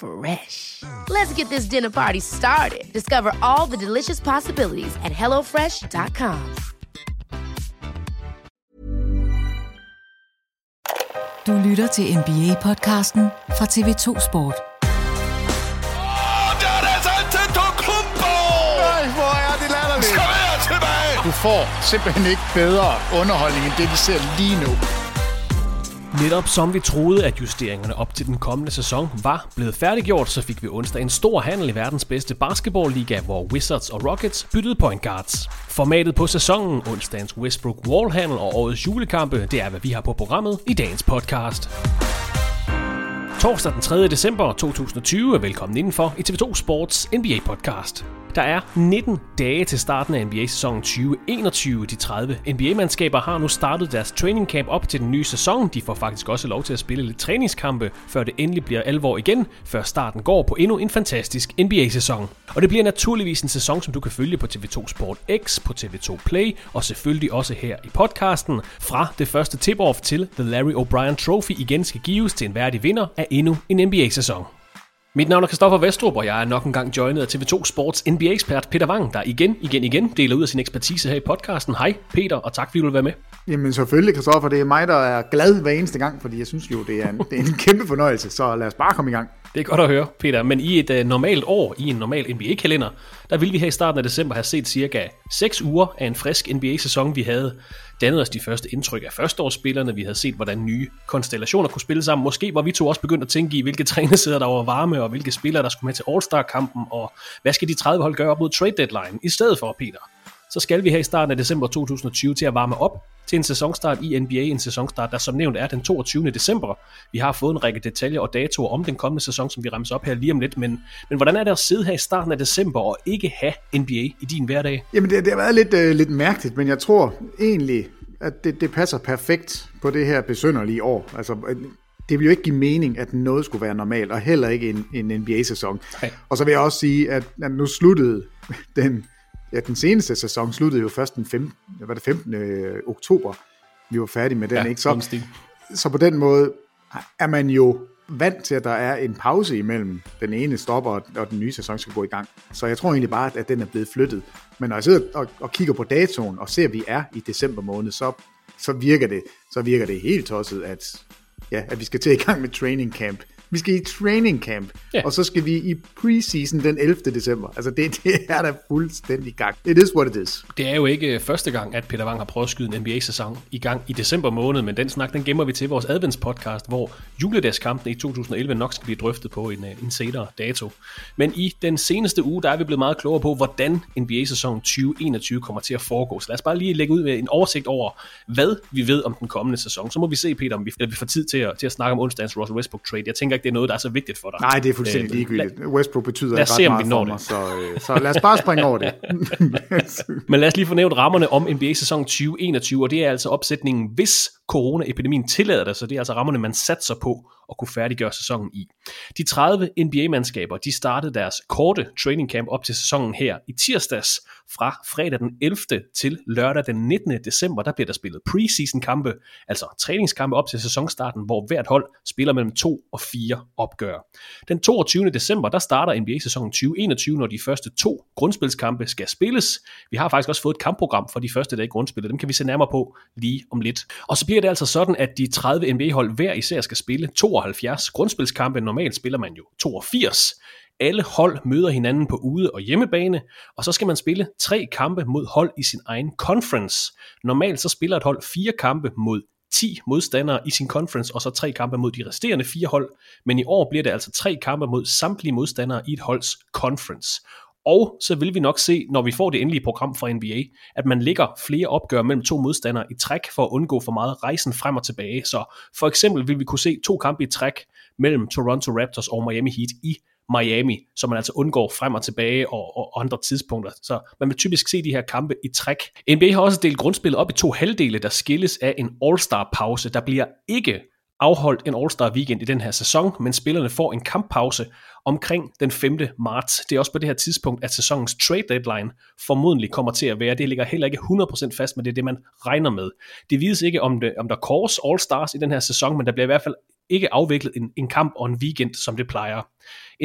Fresh. Let's get this dinner party started. Discover all the delicious possibilities at hellofresh.com. Du lytter til NBA-podcasten fra TV2 Sport. Der er det altså Antetokounmpo! Nej, hvor er det latterligt. Kom her tilbage! Du får simpelthen ikke bedre underholdning end det, vi ser lige nu. Netop som vi troede, at justeringerne op til den kommende sæson var blevet færdiggjort, så fik vi onsdag en stor handel i verdens bedste basketballliga, hvor Wizards og Rockets byttede point guards. Formatet på sæsonen, onsdagens Westbrook Wall-handel og årets julekampe, det er, hvad vi har på programmet i dagens podcast. Torsdag den 3. december 2020 er velkommen indenfor i TV2 Sports NBA-podcast. Der er 19 dage til starten af NBA-sæsonen 2021. De 30 NBA-mandskaber har nu startet deres training camp op til den nye sæson. De får faktisk også lov til at spille lidt træningskampe, før det endelig bliver alvor igen, før starten går på endnu en fantastisk NBA-sæson. Og det bliver naturligvis en sæson, som du kan følge på TV2 Sport X, på TV2 Play og selvfølgelig også her i podcasten. Fra det første tip-off til The Larry O'Brien Trophy igen skal gives til en værdig vinder af endnu en NBA-sæson. Mit navn er Kristoffer Vestrup, og jeg er nok engang joinet af TV2 Sports NBA-ekspert Peter Wang, der igen, igen, igen deler ud af sin ekspertise her i podcasten. Hej Peter, og tak fordi du vil være med. Jamen selvfølgelig, Kristoffer. Det er mig, der er glad hver eneste gang, fordi jeg synes jo, det er en, det er en kæmpe fornøjelse. Så lad os bare komme i gang. Det er godt at høre, Peter. Men i et uh, normalt år, i en normal NBA-kalender, der ville vi her i starten af december have set cirka 6 uger af en frisk NBA-sæson. Vi havde dannet os de første indtryk af førsteårsspillerne. Vi havde set, hvordan nye konstellationer kunne spille sammen. Måske var vi to også begyndt at tænke i, hvilke trænersæder der var varme, og hvilke spillere, der skulle med til All-Star-kampen, og hvad skal de 30 hold gøre op mod trade deadline i stedet for, Peter? Så skal vi her i starten af december 2020 til at varme op til en sæsonstart i NBA, en sæsonstart, der som nævnt er den 22. december. Vi har fået en række detaljer og datoer om den kommende sæson, som vi remser op her lige om lidt, men, men hvordan er det at sidde her i starten af december og ikke have NBA i din hverdag? Jamen, det, det har været lidt, øh, lidt mærkeligt, men jeg tror egentlig, at det, det passer perfekt på det her besynderlige år. Altså, øh, det vil jo ikke give mening, at noget skulle være normalt, og heller ikke en, en NBA-sæson. Nej. Og så vil jeg også sige, at, at nu sluttede den, ja, den seneste sæson sluttede jo først den 15, var det 15. oktober. Vi var færdige med den, Ja, ikke? Så, så på den måde er man jo vant til, at der er en pause imellem den ene stopper, og- og den nye sæson skal gå i gang. Så jeg tror egentlig bare, at den er blevet flyttet. Men når jeg sidder og, og kigger på datoen, og ser, at vi er i december måned, så, så, virker, det, så virker det helt tosset, at, ja, at vi skal til i gang med training camp. Vi skal i training camp, ja. og så skal vi i preseason den 11. december. Altså det, det er da fuldstændig gang. It is what it is. Det er jo ikke øh, første gang, at Peter Wang har prøvet at skyde en NBA-sæson i gang i december måned, men den snak, den gemmer vi til vores adventspodcast, hvor juledagskampen i 2011 nok skal blive drøftet på en, øh, en senere dato. Men i den seneste uge, der er vi blevet meget klogere på, hvordan NBA-sæsonen 2021 kommer til at foregå. Så lad os bare lige lægge ud med en oversigt over, hvad vi ved om den kommende sæson. Så må vi se, Peter, om vi, vi får tid til at, til at snakke om onsdagens Russell Westbrook trade. Jeg tænker ikke, det er noget, der er så vigtigt for dig. Nej, det er fuldstændig øh, ligegyldigt. Westbrook betyder lad os se, om vi når for det. mig, så, øh, så lad os bare springe over det. Men lad os lige få nævnt rammerne om NBA-sæson 2021, og det er altså opsætningen, hvis coronaepidemien tillader det, så det er altså rammerne, man satser på at kunne færdiggøre sæsonen i. De 30 NBA-mandskaber, de startede deres korte training camp op til sæsonen her i tirsdags fra fredag den 11. til lørdag den 19. december, der bliver der spillet preseason kampe, altså træningskampe op til sæsonstarten, hvor hvert hold spiller mellem 2 og 4 opgør. Den 22. december, der starter NBA-sæsonen 2021, når de første to grundspilskampe skal spilles. Vi har faktisk også fået et kampprogram for de første dage i grundspillet, dem kan vi se nærmere på lige om lidt. Og så bliver det altså sådan, at de 30 NBA-hold hver især skal spille 72 grundspilskampe. Normalt spiller man jo 82. Alle hold møder hinanden på ude- og hjemmebane, og så skal man spille tre kampe mod hold i sin egen conference. Normalt så spiller et hold fire kampe mod 10 modstandere i sin conference, og så tre kampe mod de resterende fire hold. Men i år bliver det altså tre kampe mod samtlige modstandere i et holds conference. Og så vil vi nok se, når vi får det endelige program fra NBA, at man ligger flere opgør mellem to modstandere i træk for at undgå for meget rejsen frem og tilbage. Så for eksempel vil vi kunne se to kampe i træk mellem Toronto Raptors og Miami Heat i Miami, så man altså undgår frem og tilbage og, og andre tidspunkter. Så man vil typisk se de her kampe i træk. NBA har også delt grundspillet op i to halvdele, der skilles af en All-Star-pause. Der bliver ikke afholdt en All-Star weekend i den her sæson, men spillerne får en kamppause omkring den 5. marts. Det er også på det her tidspunkt, at sæsonens trade deadline formodentlig kommer til at være. Det ligger heller ikke 100% fast, men det er det, man regner med. Det vides ikke, om, det, om der kors All-Stars i den her sæson, men der bliver i hvert fald ikke afviklet en, en kamp og en weekend, som det plejer.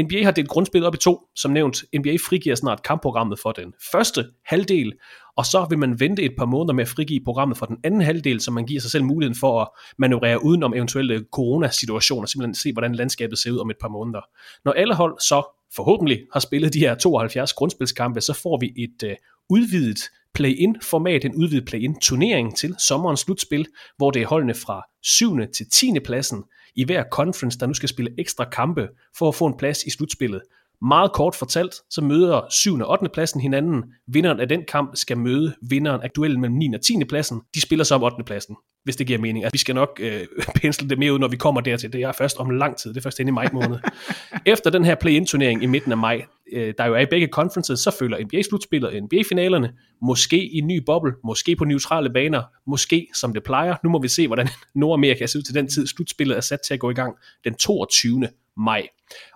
NBA har delt grundspillet op i to. Som nævnt, NBA frigiver snart kampprogrammet for den første halvdel, og så vil man vente et par måneder med at frigive programmet for den anden halvdel, så man giver sig selv muligheden for at manøvrere udenom eventuelle coronasituationer, simpelthen se, hvordan landskabet ser ud om et par måneder. Når alle hold så forhåbentlig har spillet de her 72 grundspilskampe, så får vi et øh, udvidet play-in-format, en udvidet play-in-turnering til sommerens slutspil, hvor det er holdene fra 7. til 10. pladsen i hver conference, der nu skal spille ekstra kampe for at få en plads i slutspillet. Meget kort fortalt, så møder 7. og 8. pladsen hinanden. Vinderen af den kamp skal møde vinderen af duellen mellem 9. og 10. pladsen. De spiller så om 8. pladsen, hvis det giver mening. Altså, vi skal nok øh, pensle det mere ud, når vi kommer dertil. Det er først om lang tid. Det er først inde i maj måned. Efter den her play-in-turnering i midten af maj, øh, der jo er i begge conferences, så følger NBA-slutspillet og NBA-finalerne. Måske i en ny boble, måske på neutrale baner, måske som det plejer. Nu må vi se, hvordan Nordamerika ser ud til den tid. Slutspillet er sat til at gå i gang den 22 maj.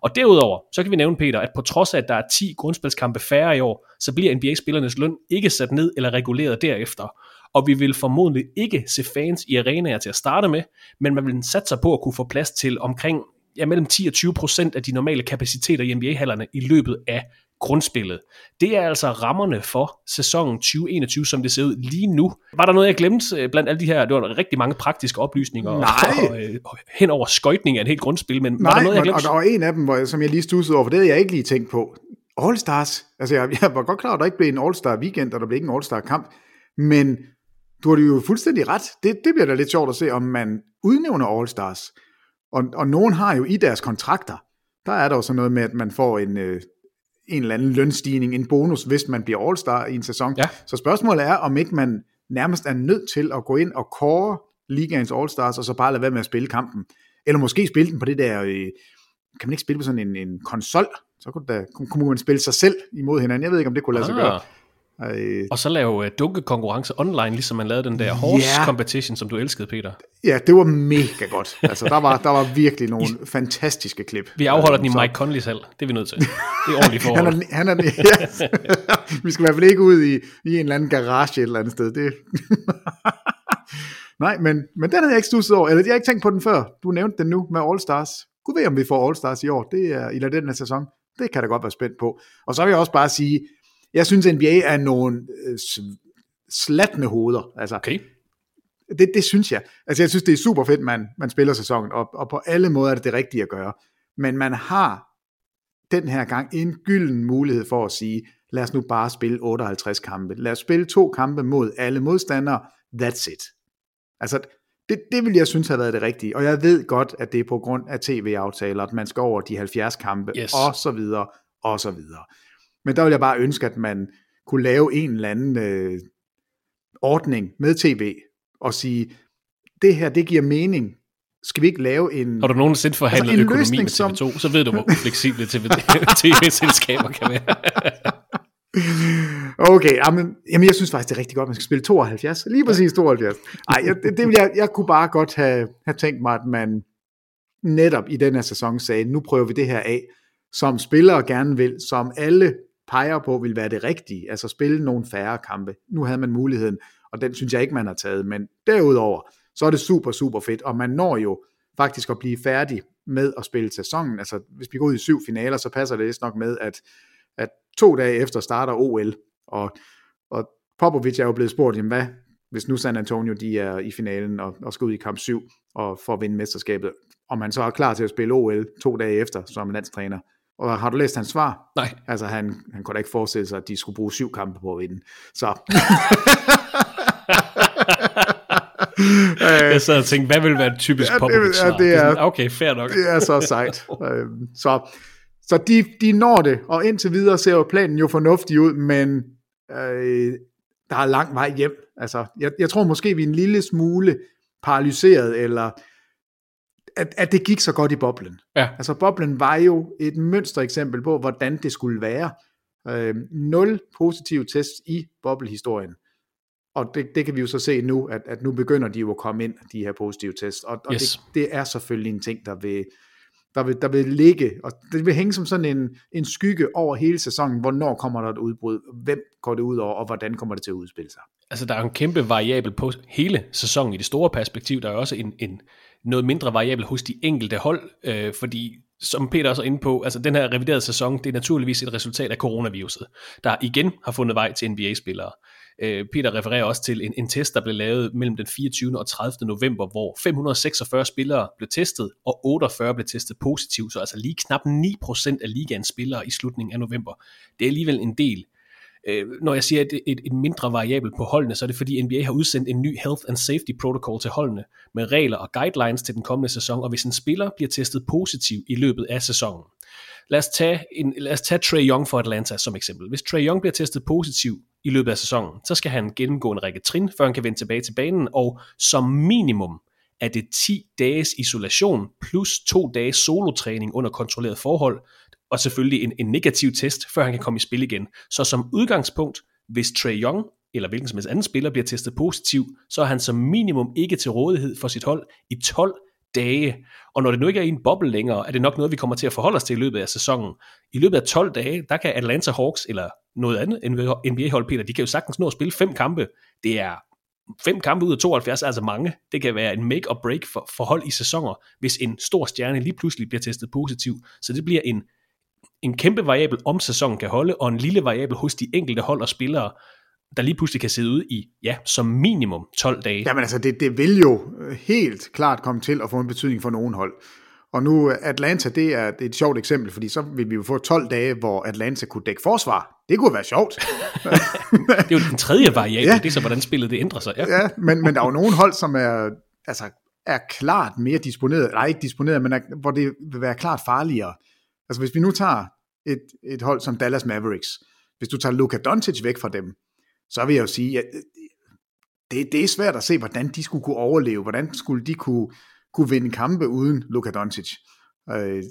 Og derudover, så kan vi nævne, Peter, at på trods af, at der er 10 grundspilskampe færre i år, så bliver NBA-spillernes løn ikke sat ned eller reguleret derefter. Og vi vil formodentlig ikke se fans i arenaer til at starte med, men man vil satse på at kunne få plads til omkring ja, mellem 10 og 20 procent af de normale kapaciteter i NBA-hallerne i løbet af grundspillet. Det er altså rammerne for sæsonen 2021, som det ser ud lige nu. Var der noget, jeg glemte øh, blandt alle de her, det var rigtig mange praktiske oplysninger Nej. Og, øh, hen over skøjtning af et helt grundspil, men Nej, var der noget, jeg glemte? og der var en af dem, hvor, jeg- som jeg lige stussede over, for det havde jeg ikke lige tænkt på. All Stars. Altså, jeg, jeg var godt klar, at der ikke blev en All Star weekend, og der blev ikke en All Star kamp. Men du har jo fuldstændig ret. Det, det bliver da lidt sjovt at se, om man udnævner All Stars. Og, og nogen har jo i deres kontrakter, der er der jo sådan noget med, at man får en, øh, en eller anden lønstigning, en bonus, hvis man bliver All-Star i en sæson. Ja. Så spørgsmålet er, om ikke man nærmest er nødt til at gå ind og kåre ligaens All-Stars, og så bare lade være med at spille kampen. Eller måske spille den på det der, øh, kan man ikke spille på sådan en, en konsol? Så kunne, der, kunne man spille sig selv imod hinanden. Jeg ved ikke, om det kunne lade sig Ah. gøre. Øh, Og så lave uh, dunkekonkurrence online, ligesom man lavede den der horse Ja. competition, som du elskede, Peter. ja, det var mega godt. Altså, der var, der var virkelig nogle fantastiske klip. Vi afholder den i Mike Conleys hal. Det er vi nødt til. Det er ordentligt Han forhold. er, han er, ja. Vi skal i hvert fald ikke ud i, i en eller anden garage et eller andet sted. Det. Nej, men, men den havde jeg ikke stusset over, eller jeg har ikke tænkt på den før. Du nævnte den nu med All Stars. Gud ved, om vi får All Stars i år. Det er, eller den her sæson. Det kan da godt være spændt på. Og så vil jeg også bare sige, jeg synes, NBA er nogle øh, s- slatne hoveder. Altså, Okay. det, det synes jeg. Altså, jeg synes, det er super fedt, man, man spiller sæsonen, og, og på alle måder er det det rigtige at gøre. Men man har den her gang en gylden mulighed for at sige, lad os nu bare spille 58 kampe. Lad os spille to kampe mod alle modstandere. That's it. Altså, det, det vil jeg synes have været det rigtige. Og jeg ved godt, at det er på grund af tv-aftaler, at man skal over de 70 kampe, Yes. og så videre, og så videre. Men der vil jeg bare ønske, at man kunne lave en eller anden øh, ordning med tv, og sige, det her, det giver mening skal vi ikke lave en... Har du nogensinde forhandlet altså økonomi med TV2, som... så ved du, hvor ufleksible tv-selskaber kan være. okay, jamen, jamen jeg synes faktisk, det er rigtig godt, man skal spille 72. Lige præcis 72. Ej, jeg, det, det vil jeg, jeg kunne bare godt have, have tænkt mig, at man netop i den her sæson sagde, nu prøver vi det her af, som spillere gerne vil, som alle peger på vil være det rigtige, altså spille nogle færre kampe. Nu havde man muligheden, og den synes jeg ikke, man har taget, men derudover, så er det super, super fedt, og man når jo faktisk at blive færdig med at spille sæsonen. Altså, hvis vi går ud i syv finaler, så passer det nok med, at, at to dage efter starter OL, og, og Popovic er jo blevet spurgt, jamen hvad, hvis nu San Antonio de er i finalen og, og skal ud i kamp 7 og for at vinde mesterskabet, om man så er klar til at spille OL to dage efter som landstræner. Og har du læst hans svar? Nej. Altså han, han kunne da ikke forestille sig, at de skulle bruge syv kampe på at vinde. Så. jeg sad og tænkte, hvad vil være et typisk ja, Popovic? Ja, det er, okay, fair nok. Det er så sejt. Øhm, så så de, de når det, og indtil videre ser jo planen jo fornuftig ud, men øh, der er lang vej hjem. Altså, jeg, jeg tror måske, vi er en lille smule paralyseret, eller at, at det gik så godt i boblen. Ja. Altså boblen var jo et mønstereksempel på, hvordan det skulle være. Øh, nul positive tests i boblehistorien. Og det, det kan vi jo så se nu, at, at nu begynder de jo at komme ind, de her positive tests. Og, og yes. det, det er selvfølgelig en ting, der vil, der vil, der vil ligge, og det vil hænge som sådan en, en skygge over hele sæsonen, hvornår kommer der et udbrud, hvem går det ud over, og hvordan kommer det til at udspille sig. Altså der er en kæmpe variabel på hele sæsonen i det store perspektiv, der er også en, en noget mindre variabel hos de enkelte hold, øh, fordi som Peter også er inde på, altså den her reviderede sæson, det er naturligvis et resultat af coronaviruset, der igen har fundet vej til NBA-spillere. Øh, Peter refererer også til en, en test, der blev lavet mellem den 24. og 30. november, hvor 546 spillere blev testet, og 48 blev testet positivt, så altså lige knap 9% af ligaens spillere i slutningen af november. Det er alligevel en del. Øh, når jeg siger et, et, et mindre variabel på holdene, så er det fordi NBA har udsendt en ny Health and Safety Protocol til holdene, med regler og guidelines til den kommende sæson, og hvis en spiller bliver testet positiv i løbet af sæsonen, Lad os tage, en, lad os tage Trey Young for Atlanta som eksempel. Hvis Trey Young bliver testet positiv i løbet af sæsonen, så skal han gennemgå en række trin, før han kan vende tilbage til banen, og som minimum er det 10 dages isolation plus 2 dages solotræning under kontrolleret forhold, og selvfølgelig en, en negativ test, før han kan komme i spil igen. Så som udgangspunkt, hvis Trey Young eller hvilken som helst anden spiller bliver testet positiv, så er han som minimum ikke til rådighed for sit hold i 12 dage. Og når det nu ikke er i en boble længere, er det nok noget, vi kommer til at forholde os til i løbet af sæsonen. I løbet af 12 dage, der kan Atlanta Hawks eller noget andet NBA-hold, Peter, de kan jo sagtens nå at spille fem kampe. Det er fem kampe ud af 72 er altså mange. Det kan være en make or break for, hold i sæsoner, hvis en stor stjerne lige pludselig bliver testet positiv. Så det bliver en, en kæmpe variabel, om sæsonen kan holde, og en lille variabel hos de enkelte hold og spillere, der lige pludselig kan sidde ude i, ja, som minimum 12 dage. Jamen altså, det, det vil jo helt klart komme til at få en betydning for nogen hold. Og nu Atlanta, det er, et sjovt eksempel, fordi så vil vi jo få 12 dage, hvor Atlanta kunne dække forsvar. Det kunne være sjovt. det er jo den tredje variabel, ja. det er så, hvordan spillet det ændrer sig. Ja, ja men, men der er jo nogle hold, som er, altså, er klart mere disponeret, nej ikke disponeret, men er, hvor det vil være klart farligere. Altså hvis vi nu tager et, et hold som Dallas Mavericks, hvis du tager Luka Doncic væk fra dem, så vil jeg jo sige, at øh, det, det er svært at se, hvordan de skulle kunne overleve, hvordan skulle de kunne, kunne vinde kampe uden Luka Doncic. Øh,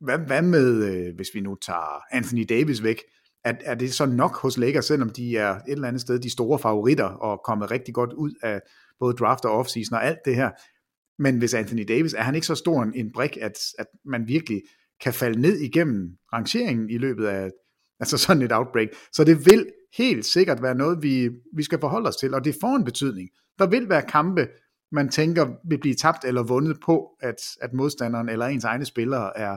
hvad, hvad med, øh, hvis vi nu tager Anthony Davis væk, er, er det så nok hos Lakers, selvom de er et eller andet sted de store favoritter, og kommet rigtig godt ud af både draft og offseason og alt det her. Men hvis Anthony Davis, er han ikke så stor en, en brik, at, at man virkelig kan falde ned igennem rangeringen i løbet af altså sådan et outbreak. Så det vil helt sikkert være noget, vi, vi skal forholde os til, og det får en betydning. Der vil være kampe, man tænker vil blive tabt eller vundet på, at, at modstanderen eller ens egne spillere er,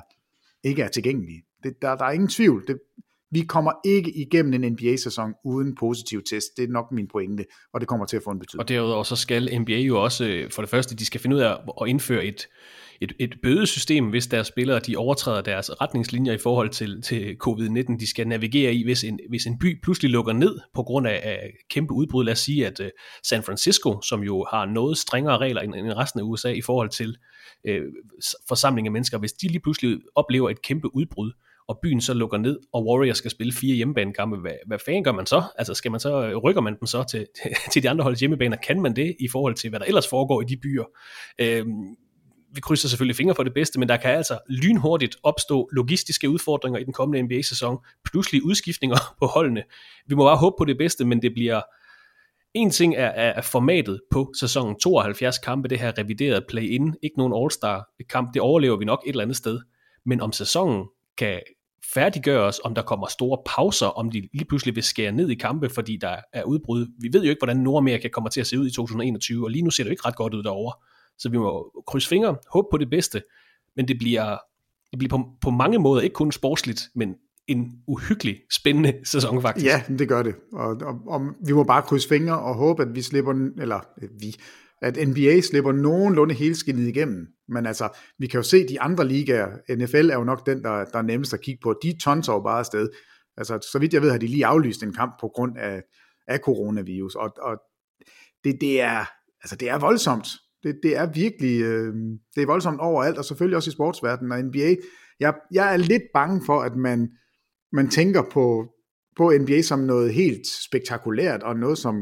ikke er tilgængelige. Det, der, der er ingen tvivl. Det, vi kommer ikke igennem en NBA-sæson uden positiv test. Det er nok min pointe, og det kommer til at få en betydning. Og derudover så skal NBA jo også, øh, for det første, de skal finde ud af at indføre et, et, et bødesystem, hvis deres spillere de overtræder deres retningslinjer i forhold til, til covid-19, de skal navigere i, hvis en, hvis en by pludselig lukker ned på grund af, af kæmpe udbrud. Lad os sige, at uh, San Francisco, som jo har noget strengere regler end, end resten af USA i forhold til uh, forsamling af mennesker, hvis de lige pludselig oplever et kæmpe udbrud, og byen så lukker ned, og Warriors skal spille fire hjemmebanekampe, hvad, hvad fanden gør man så? Altså skal man så, øh, rykker man dem så til, til de andre holds hjemmebaner? Kan man det i forhold til, hvad der ellers foregår i de byer? Øhm, vi krydser selvfølgelig fingre for det bedste, men der kan altså lynhurtigt opstå logistiske udfordringer i den kommende NBA-sæson, pludselig udskiftninger på holdene. Vi må bare håbe på det bedste, men det bliver... En ting er, er formatet på sæsonen 72 kampe, det her reviderede play-in, ikke nogen All-Star-kamp, det overlever vi nok et eller andet sted. Men om sæsonen kan færdiggøres, om der kommer store pauser, om de lige pludselig vil skære ned i kampe, fordi der er udbrud. Vi ved jo ikke, hvordan Nordamerika kommer til at se ud i 2021, og lige nu ser det jo ikke ret godt ud derovre. Så vi må krydse fingre, håbe på det bedste, men det bliver, det bliver på, på mange måder ikke kun sportsligt, men en uhyggelig spændende sæson faktisk. Ja, det gør det. Og, og, og vi må bare krydse fingre og håbe, at vi slipper, eller vi, at NBA slipper nogenlunde helskindet igennem. Men altså, vi kan jo se de andre ligaer. NFL er jo nok den, der, der er nemmest at kigge på. De tonser jo bare afsted. Altså, så vidt jeg ved, har de lige aflyst en kamp på grund af, af coronavirus. Og, og det, det, er, altså, det er voldsomt. Det, det er virkelig, øh, det er voldsomt overalt, og selvfølgelig også i sportsverdenen og NBA. Jeg, jeg er lidt bange for, at man, man tænker på, på NBA som noget helt spektakulært, og noget, som,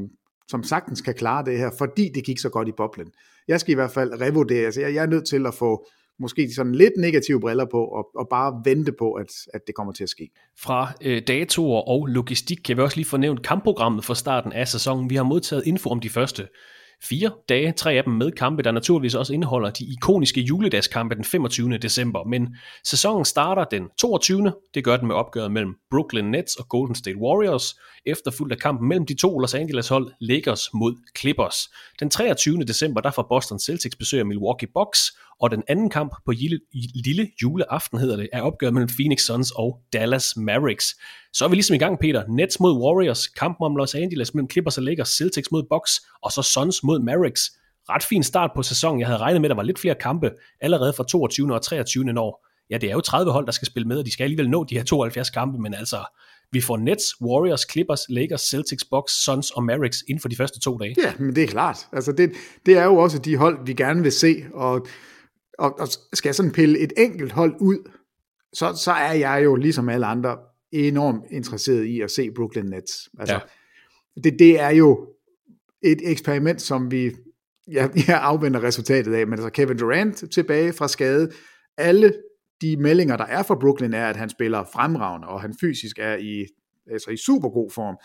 som sagtens kan klare det her, fordi det gik så godt i boblen. Jeg skal i hvert fald revurdere, så jeg, jeg er nødt til at få måske sådan lidt negative briller på, og, og bare vente på, at, at det kommer til at ske. Fra øh, datoer og logistik kan vi også lige få nævnt kampprogrammet for starten af sæsonen. Vi har modtaget info om de første fire dage, tre af dem med kampe, der naturligvis også indeholder de ikoniske juledagskampe den 25. december. Men sæsonen starter den 22. Det gør den med opgøret mellem Brooklyn Nets og Golden State Warriors, efterfulgt af kampen mellem de to Los Angeles hold Lakers mod Clippers. Den 23. december der får Boston Celtics besøg af Milwaukee Bucks, og den anden kamp på lille, lille juleaften hedder det, er opgøret mellem Phoenix Suns og Dallas Mavericks. Så er vi ligesom i gang, Peter. Nets mod Warriors, kampen om Los Angeles mellem Clippers og Lakers, Celtics mod Bucks, og så Suns mod Mavericks. Ret fin start på sæsonen. Jeg havde regnet med, at der var lidt flere kampe allerede fra 22. og 23. år. Ja, det er jo 30 hold, der skal spille med, og de skal alligevel nå de her 72 kampe, men altså, vi får Nets, Warriors, Clippers, Lakers, Celtics, Bucks, Suns og Mavericks inden for de første to dage. Ja, men det er klart. Altså det, det er jo også de hold, vi gerne vil se, og og, og skal sådan pille et enkelt hold ud, så, så er jeg jo ligesom alle andre enormt interesseret i at se Brooklyn Nets. Altså, ja. det, det er jo et eksperiment, som vi ja, jeg afventer resultatet af, men altså Kevin Durant tilbage fra skade, alle de meldinger, der er fra Brooklyn, er, at han spiller fremragende, og han fysisk er i, altså i super god form.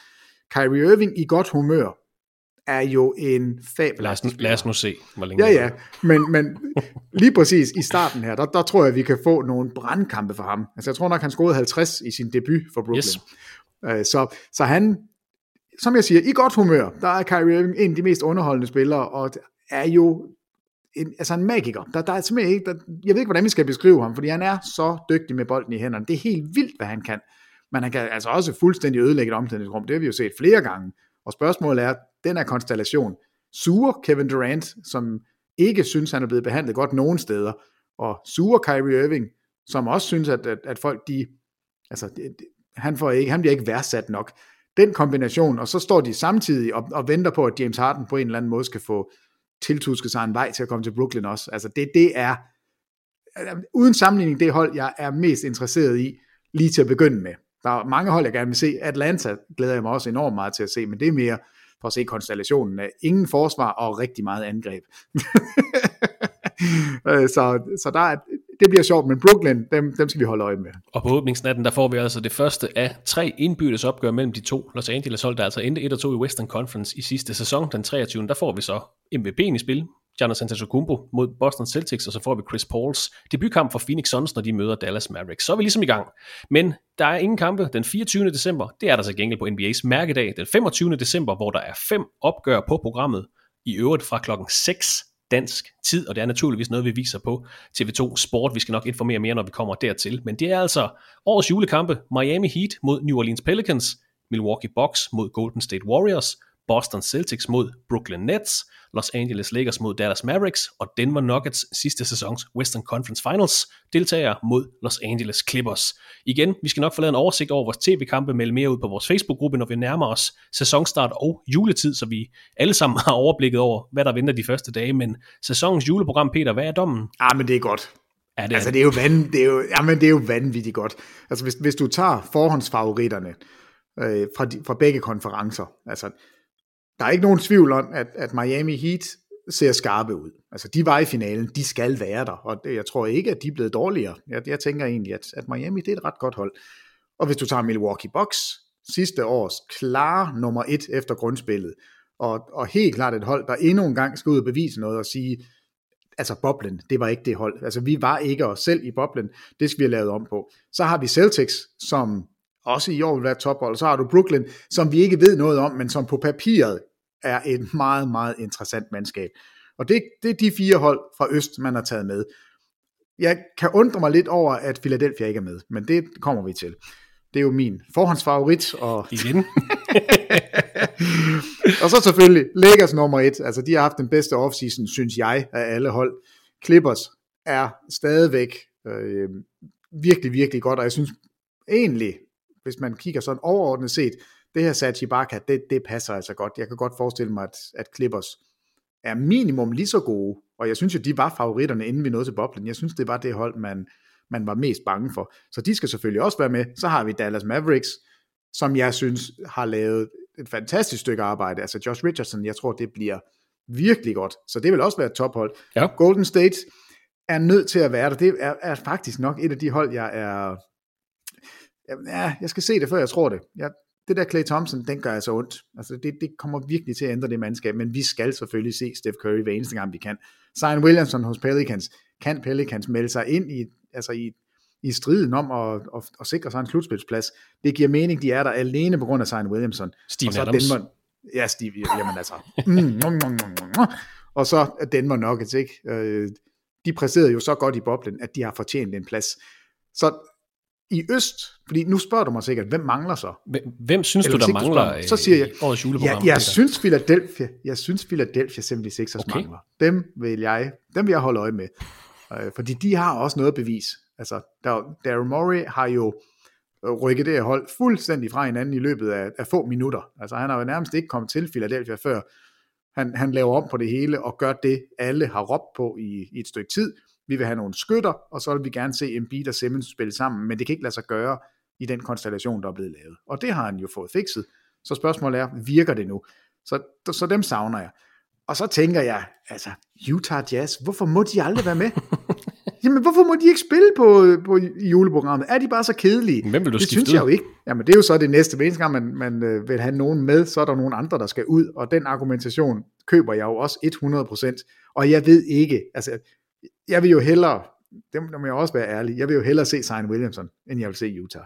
Kyrie Irving i godt humør, er jo en fabel. Lad os, lad os nu se, hvor længe Ja, ja, men, men lige præcis i starten her, der, der tror jeg, at vi kan få nogle brandkampe for ham. Altså jeg tror nok, han scorede 50 i sin debut for Brooklyn. Yes. Uh, så, så han, som jeg siger, i godt humør, der er Kyrie Irving en af de mest underholdende spillere, og er jo en, altså en magiker. Der, der er simpelthen ikke, der, jeg ved ikke, hvordan vi skal beskrive ham, fordi han er så dygtig med bolden i hænderne. Det er helt vildt, hvad han kan. Men han kan altså også fuldstændig ødelægge et omklædningsrum. Det har vi jo set flere gange. Og spørgsmålet er, den her konstellation, sure Kevin Durant, som ikke synes, han er blevet behandlet godt nogen steder, og sure Kyrie Irving, som også synes, at, at, at folk, de, altså, de, han, får ikke, han bliver ikke værdsat nok. Den kombination, og så står de samtidig og, og venter på, at James Harden på en eller anden måde skal få tiltusket sig en vej til at komme til Brooklyn også. Altså det, det er, øh, uden sammenligning, det hold, jeg er mest interesseret i, lige til at begynde med. Der er mange hold, jeg gerne vil se. Atlanta glæder jeg mig også enormt meget til at se, men det er mere for at se konstellationen af ingen forsvar og rigtig meget angreb. Øh, så, så der er, det bliver sjovt, men Brooklyn, dem, dem skal vi holde øje med. Og på åbningsnatten, der får vi altså det første af tre indbyrdes opgør mellem de to Los Angeles hold, der altså endte 1 og 2 i Western Conference i sidste sæson, den 23. Der får vi så MVP'en i spil, Giannis Antetokounmpo mod Boston Celtics, og så får vi Chris Pauls debutkamp for Phoenix Suns, når de møder Dallas Mavericks. Så er vi ligesom i gang. Men der er ingen kampe den 24. december. Det er der så gengæld på NBA's mærkedag den 25. december, hvor der er fem opgør på programmet. I øvrigt fra klokken 6 dansk tid, og det er naturligvis noget, vi viser på TV2 Sport. Vi skal nok informere mere, når vi kommer dertil. Men det er altså årets julekampe. Miami Heat mod New Orleans Pelicans, Milwaukee Bucks mod Golden State Warriors, Boston Celtics mod Brooklyn Nets, Los Angeles Lakers mod Dallas Mavericks og Denver Nuggets sidste sæsons Western Conference Finals deltager mod Los Angeles Clippers. Igen, vi skal nok få lavet en oversigt over vores tv-kampe, melde mere ud på vores Facebook-gruppe, når vi nærmer os sæsonstart og juletid, så vi alle sammen har overblikket over, hvad der venter de første dage. Men sæsonens juleprogram, Peter, hvad er dommen? Ah, men det er godt. Ja, det er, altså, det er jo, vand, det er jo, jamen, det er jo vanvittigt godt. Altså, hvis, hvis du tager forhåndsfavoritterne øh, fra, de, fra begge konferencer, altså der er ikke nogen tvivl om, at, at Miami Heat ser skarpe ud. Altså, de var i finalen, de skal være der, og det, jeg tror ikke, at de er blevet dårligere. Jeg, jeg tænker egentlig, at, at Miami, det er et ret godt hold. Og hvis du tager Milwaukee Bucks, sidste års klare nummer et efter grundspillet, og, og helt klart et hold, der endnu en gang skal ud og bevise noget og sige, altså boblen, det var ikke det hold. Altså vi var ikke os selv i boblen, det skal vi have lavet om på. Så har vi Celtics, som også i år vil være tophold, så har du Brooklyn, som vi ikke ved noget om, men som på papiret er et meget, meget interessant mandskab. Og det, det er de fire hold fra Øst, man har taget med. Jeg kan undre mig lidt over, at Philadelphia ikke er med, men det kommer vi til. Det er jo min forhåndsfavorit. Og... Igen? og så selvfølgelig Lakers nummer et. Altså, de har haft den bedste offseason, synes jeg, af alle hold. Clippers er stadigvæk øh, virkelig, virkelig godt, og jeg synes egentlig, hvis man kigger sådan overordnet set, det her Sachi Barca, det, det passer altså godt. Jeg kan godt forestille mig, at, at Clippers er minimum lige så gode, og jeg synes jo, de var favoritterne, inden vi nåede til boblen. Jeg synes, det var det hold, man, man var mest bange for. Så de skal selvfølgelig også være med. Så har vi Dallas Mavericks, som jeg synes har lavet et fantastisk stykke arbejde. Altså Josh Richardson, jeg tror, det bliver virkelig godt. Så det vil også være et tophold. Ja. Golden State er nødt til at være der. Det er, er faktisk nok et af de hold, jeg er... Ja, jeg skal se det, før jeg tror det. Jeg, det der Clay Thompson, den gør altså ondt. Altså det, det kommer virkelig til at ændre det mandskab, men vi skal selvfølgelig se Steph Curry hver eneste gang, vi kan. Zion Williamson hos Pelicans, kan Pelicans melde sig ind i, altså i, i striden om at, at, at sikre sig en slutspilsplads. Det giver mening, de er der alene på grund af Zion Williamson. Steve og så Adams. Denver, ja, Steve, jamen altså. Mm, mm, mm, mm, mm. og så Denver Nuggets, ikke? Øh, de præsterede jo så godt i boblen, at de har fortjent en plads. Så i øst, fordi nu spørger du mig sikkert, hvem mangler så? Hvem, hvem synes Eller du, der mangler spørger mig, så siger jeg, årets juleprogram? Ja, jeg Peter? synes Philadelphia, jeg synes Philadelphia 76ers Okay. mangler. Dem vil jeg, dem vil jeg holde øje med. Øh, fordi de har også noget bevis. Altså, Daryl Morey har jo øh, rykket det hold fuldstændig fra hinanden i løbet af, af få minutter. Altså, han har jo nærmest ikke kommet til Philadelphia før. Han, han laver om på det hele og gør det, alle har råbt på i, i et stykke tid. Vi vil have nogle skytter, og så vil vi gerne se Embiid og Simmons spille sammen, men det kan ikke lade sig gøre i den konstellation, der er blevet lavet. Og det har han jo fået fikset. Så spørgsmålet er, virker det nu? Så, så dem savner jeg. Og så tænker jeg, altså, Utah Jazz, hvorfor må de aldrig være med? Jamen, hvorfor må de ikke spille på, på juleprogrammet? Er de bare så kedelige? Hvem vil du det skifte synes jeg ud? jo ikke. Jamen, det er jo så det næste. Hver gang, man, man øh, vil have nogen med, så er der nogen andre, der skal ud. Og den argumentation køber jeg jo også 100%. Og jeg ved ikke, altså, jeg vil jo hellere, det må jeg også være ærlig, jeg vil jo hellere se Zion Williamson, end jeg vil se Utah.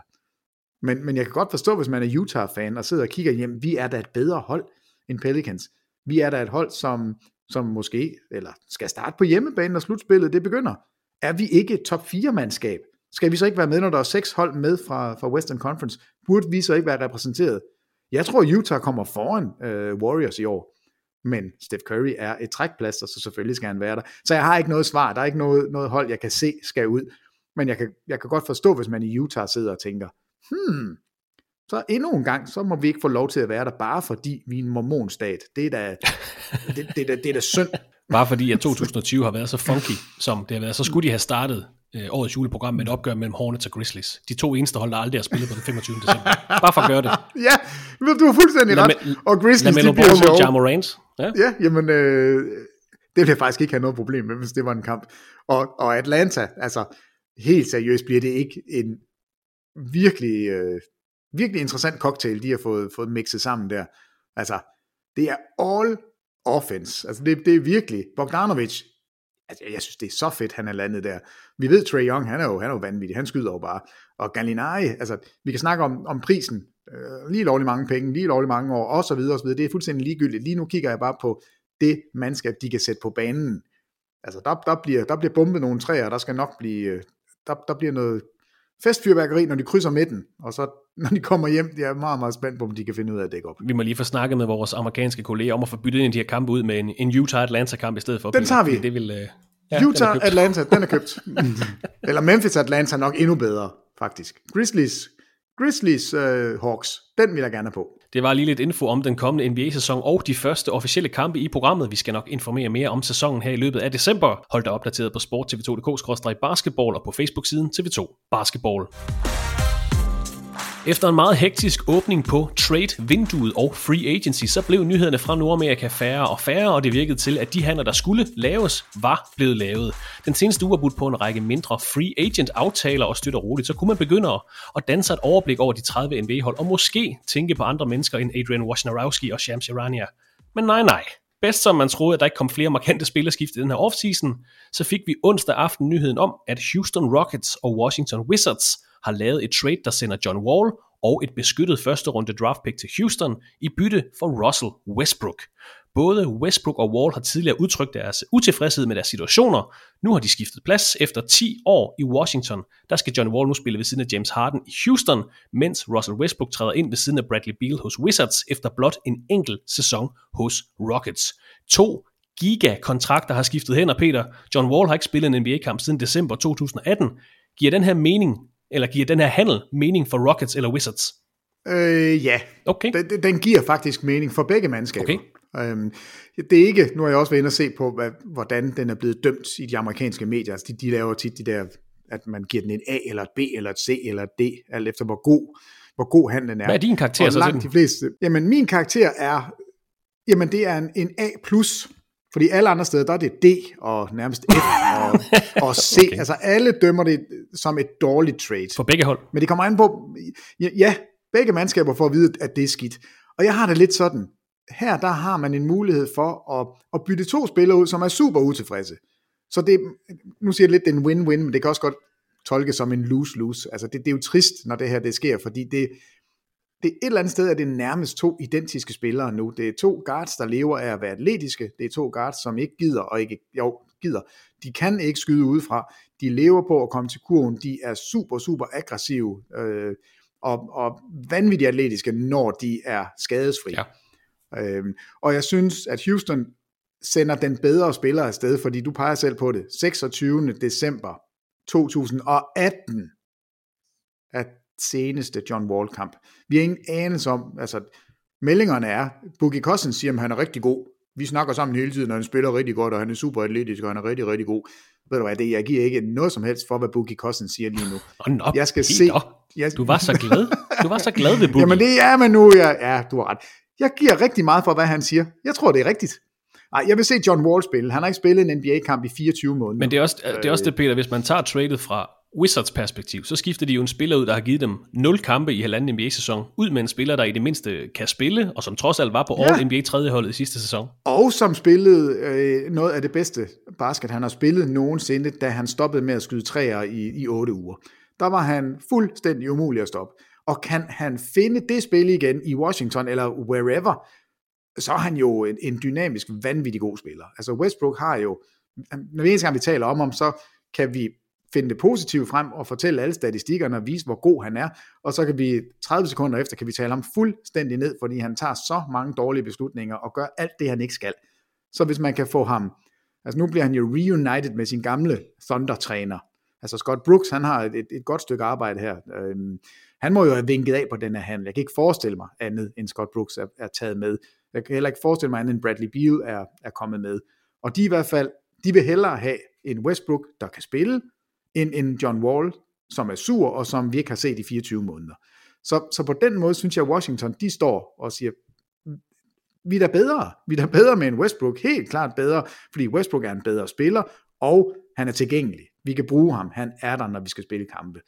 Men, men jeg kan godt forstå, hvis man er Utah-fan og sidder og kigger hjem, vi er da et bedre hold end Pelicans. Vi er da et hold, som, som måske, eller skal starte på hjemmebane, når slutspillet det begynder. Er vi ikke et top 4-mandskab? Skal vi så ikke være med, når der er seks hold med fra, fra Western Conference? Burde vi så ikke være repræsenteret? Jeg tror, Utah kommer foran øh, Warriors i år. Men Steph Curry er et trækplaster, så selvfølgelig skal han være der. Så jeg har ikke noget svar. Der er ikke noget, noget hold, jeg kan se skal ud. Men jeg kan, jeg kan godt forstå, hvis man i Utah sidder og tænker, hmm, så endnu en gang, så må vi ikke få lov til at være der, bare fordi vi er en mormonstat. Det er da, det, det, det, er det er da synd. Bare fordi, at 2020 har været så funky, som det har været, så skulle de have startet øh, årets juleprogram med et opgør mellem Hornets og Grizzlies. De to eneste hold, der aldrig har spillet på den 25. december. Bare for at gøre det. Ja, du har fuldstændig ret. Og Grizzlies, de Lamelo bliver Ball mod sjove. Ja Ja. Jamen, øh, det ville jeg faktisk ikke have noget problem med, hvis det var en kamp. Og, og Atlanta, altså helt seriøst bliver det ikke en virkelig, øh, virkelig interessant cocktail, de har fået, fået mixet sammen der. Altså, det er all offense. Altså, det, det er virkelig, Bogdanovic, altså, jeg synes, det er så fedt, han er landet der. Vi ved, Trey Young, han er jo, han er jo vanvittig, han skyder jo bare. Og Gallinari, altså, vi kan snakke om, om prisen, øh, lige lovlig mange penge, lige lovlig mange år, og så videre, og så videre. Det er fuldstændig ligegyldigt. Lige nu kigger jeg bare på det mandskab, de kan sætte på banen. Altså, der, der, bliver, der bliver bumpet nogle træer, der skal nok blive, øh, der, der bliver noget festfyrværkeri, når de krydser midten, og så når de kommer hjem, de er meget, meget spændt på, om de kan finde ud af at dække op. Vi må lige få snakket med vores amerikanske kolleger om at få byttet en af de her kampe ud med en, en Utah-Atlanta-kamp i stedet for. Den tager vi. fordi Det vil, øh, ja, Utah, den er købt. Atlanta, den er købt. Eller Memphis, Atlanta nok endnu bedre, faktisk. Grizzlies, Grizzlies øh, Hawks, den vil jeg gerne på. Det var lige lidt info om den kommende NBA-sæson og de første officielle kampe i programmet. Vi skal nok informere mere om sæsonen her i løbet af december. Hold dig opdateret på sporttv2.dk-basketball og på Facebook-siden TV2 Basketball. Efter en meget hektisk åbning på trade-vinduet og free agency, så blev nyhederne fra Nordamerika færre og færre, og det virkede til, at de handler, der skulle laves, var blevet lavet. Den seneste uge har budt på en række mindre free agent-aftaler og støtter roligt, så kunne man begynde at danse et overblik over de 30 NBA-hold, og måske tænke på andre mennesker end Adrian Wojnarowski og Shams Charania. Men nej, nej. Bedst som man troede, at der ikke kom flere markante spillerskift i den her offseason, så fik vi onsdag aften nyheden om, at Houston Rockets og Washington Wizards har lavet et trade, der sender John Wall og et beskyttet første runde draft pick til Houston i bytte for Russell Westbrook. Både Westbrook og Wall har tidligere udtrykt deres utilfredshed med deres situationer. Nu har de skiftet plads. Efter 10 år i Washington, der skal John Wall nu spille ved siden af James Harden i Houston, mens Russell Westbrook træder ind ved siden af Bradley Beal hos Wizards efter blot en enkelt sæson hos Rockets. To gigakontrakter har skiftet hen, og Peter, John Wall har ikke spillet en NBA-kamp siden december 2018. Giver den her mening eller giver den her handel mening for Rockets eller Wizards? Øh, ja, okay. den, den giver faktisk mening for begge mandskaber. Okay. Øhm, det er ikke, nu har jeg også været inde og se på, hvad, hvordan den er blevet dømt i de amerikanske medier. Altså, de, de laver tit de der, at man giver den en A, eller et B, eller et C, eller et D, alt efter hvor god, hvor god handlen er. Hvad er din karakter og så langt de fleste, Jamen, min karakter er, jamen det er en, en A+, fordi alle andre steder, der er det D og nærmest F og, og C. Okay. Altså alle dømmer det som et dårligt trade. For begge hold. Men det kommer an på, ja, begge mandskaber får at vide, at det er skidt. Og jeg har det lidt sådan, her der har man en mulighed for at, at bytte to spillere ud, som er super utilfredse. Så det, nu siger jeg lidt, det er en win-win, men det kan også godt tolkes som en lose-lose. Altså det, det er jo trist, når det her det sker, fordi det, det et eller andet sted er det nærmest to identiske spillere nu. Det er to guards, der lever af at være atletiske. Det er to guards, som ikke gider, og ikke, jo, gider. De kan ikke skyde udefra. De lever på at komme til kurven. De er super, super aggressive øh, og, og vanvittigt atletiske, når de er skadesfri. Ja. Øhm, og jeg synes, at Houston sender den bedre spiller afsted, fordi du peger selv på det. 26. december 2018, at seneste John Wall kamp. Vi har ingen anelse om, altså meldingerne er, Boogie Cousins siger, at han er rigtig god. Vi snakker sammen hele tiden, og han spiller rigtig godt, og han er super atletisk, og han er rigtig, rigtig god. Ved du hvad, det, jeg giver ikke noget som helst for, hvad Boogie Cousins siger lige nu. Oh, no, jeg skal se... Jeg... Du var så glad. Du var så glad ved Boogie. Jamen det er man nu, ja, ja, du har ret. Jeg giver rigtig meget for, hvad han siger. Jeg tror, det er rigtigt. Nej, jeg vil se John Wall spille. Han har ikke spillet en NBA-kamp i 24 måneder. Men det er, også, det er også det, Peter, hvis man tager tradet fra Wizards perspektiv, så skifter de jo en spiller ud, der har givet dem 0 kampe i halvanden NBA-sæson, ud med en spiller, der i det mindste kan spille, og som trods alt var på ja. All NBA 3. holdet i sidste sæson. Og som spillede øh, noget af det bedste basket, han har spillet nogensinde, da han stoppede med at skyde træer i, i 8 uger. Der var han fuldstændig umulig at stoppe. Og kan han finde det spil igen i Washington eller wherever, så er han jo en, en dynamisk, vanvittig god spiller. Altså Westbrook har jo, når vi eneste gang vi taler om ham, så kan vi finde det positive frem og fortælle alle statistikkerne og vise, hvor god han er, og så kan vi 30 sekunder efter, kan vi tale ham fuldstændig ned, fordi han tager så mange dårlige beslutninger og gør alt det, han ikke skal. Så hvis man kan få ham, altså nu bliver han jo reunited med sin gamle Thunder-træner, altså Scott Brooks, han har et, et, et godt stykke arbejde her, øhm, han må jo have vinket af på den her handel. Jeg kan ikke forestille mig andet, end Scott Brooks er, er taget med. Jeg kan heller ikke forestille mig andet, end Bradley Beal er, er kommet med. Og de i hvert fald, de vil hellere have en Westbrook, der kan spille, end en John Wall, som er sur, og som vi ikke har set i 24 måneder. Så, så på den måde synes jeg, at Washington, de står og siger, vi er da bedre. Vi er da bedre med en Westbrook. Helt klart bedre, fordi Westbrook er en bedre spiller, og han er tilgængelig. Vi kan bruge ham. Han er der, når vi skal spille kampe.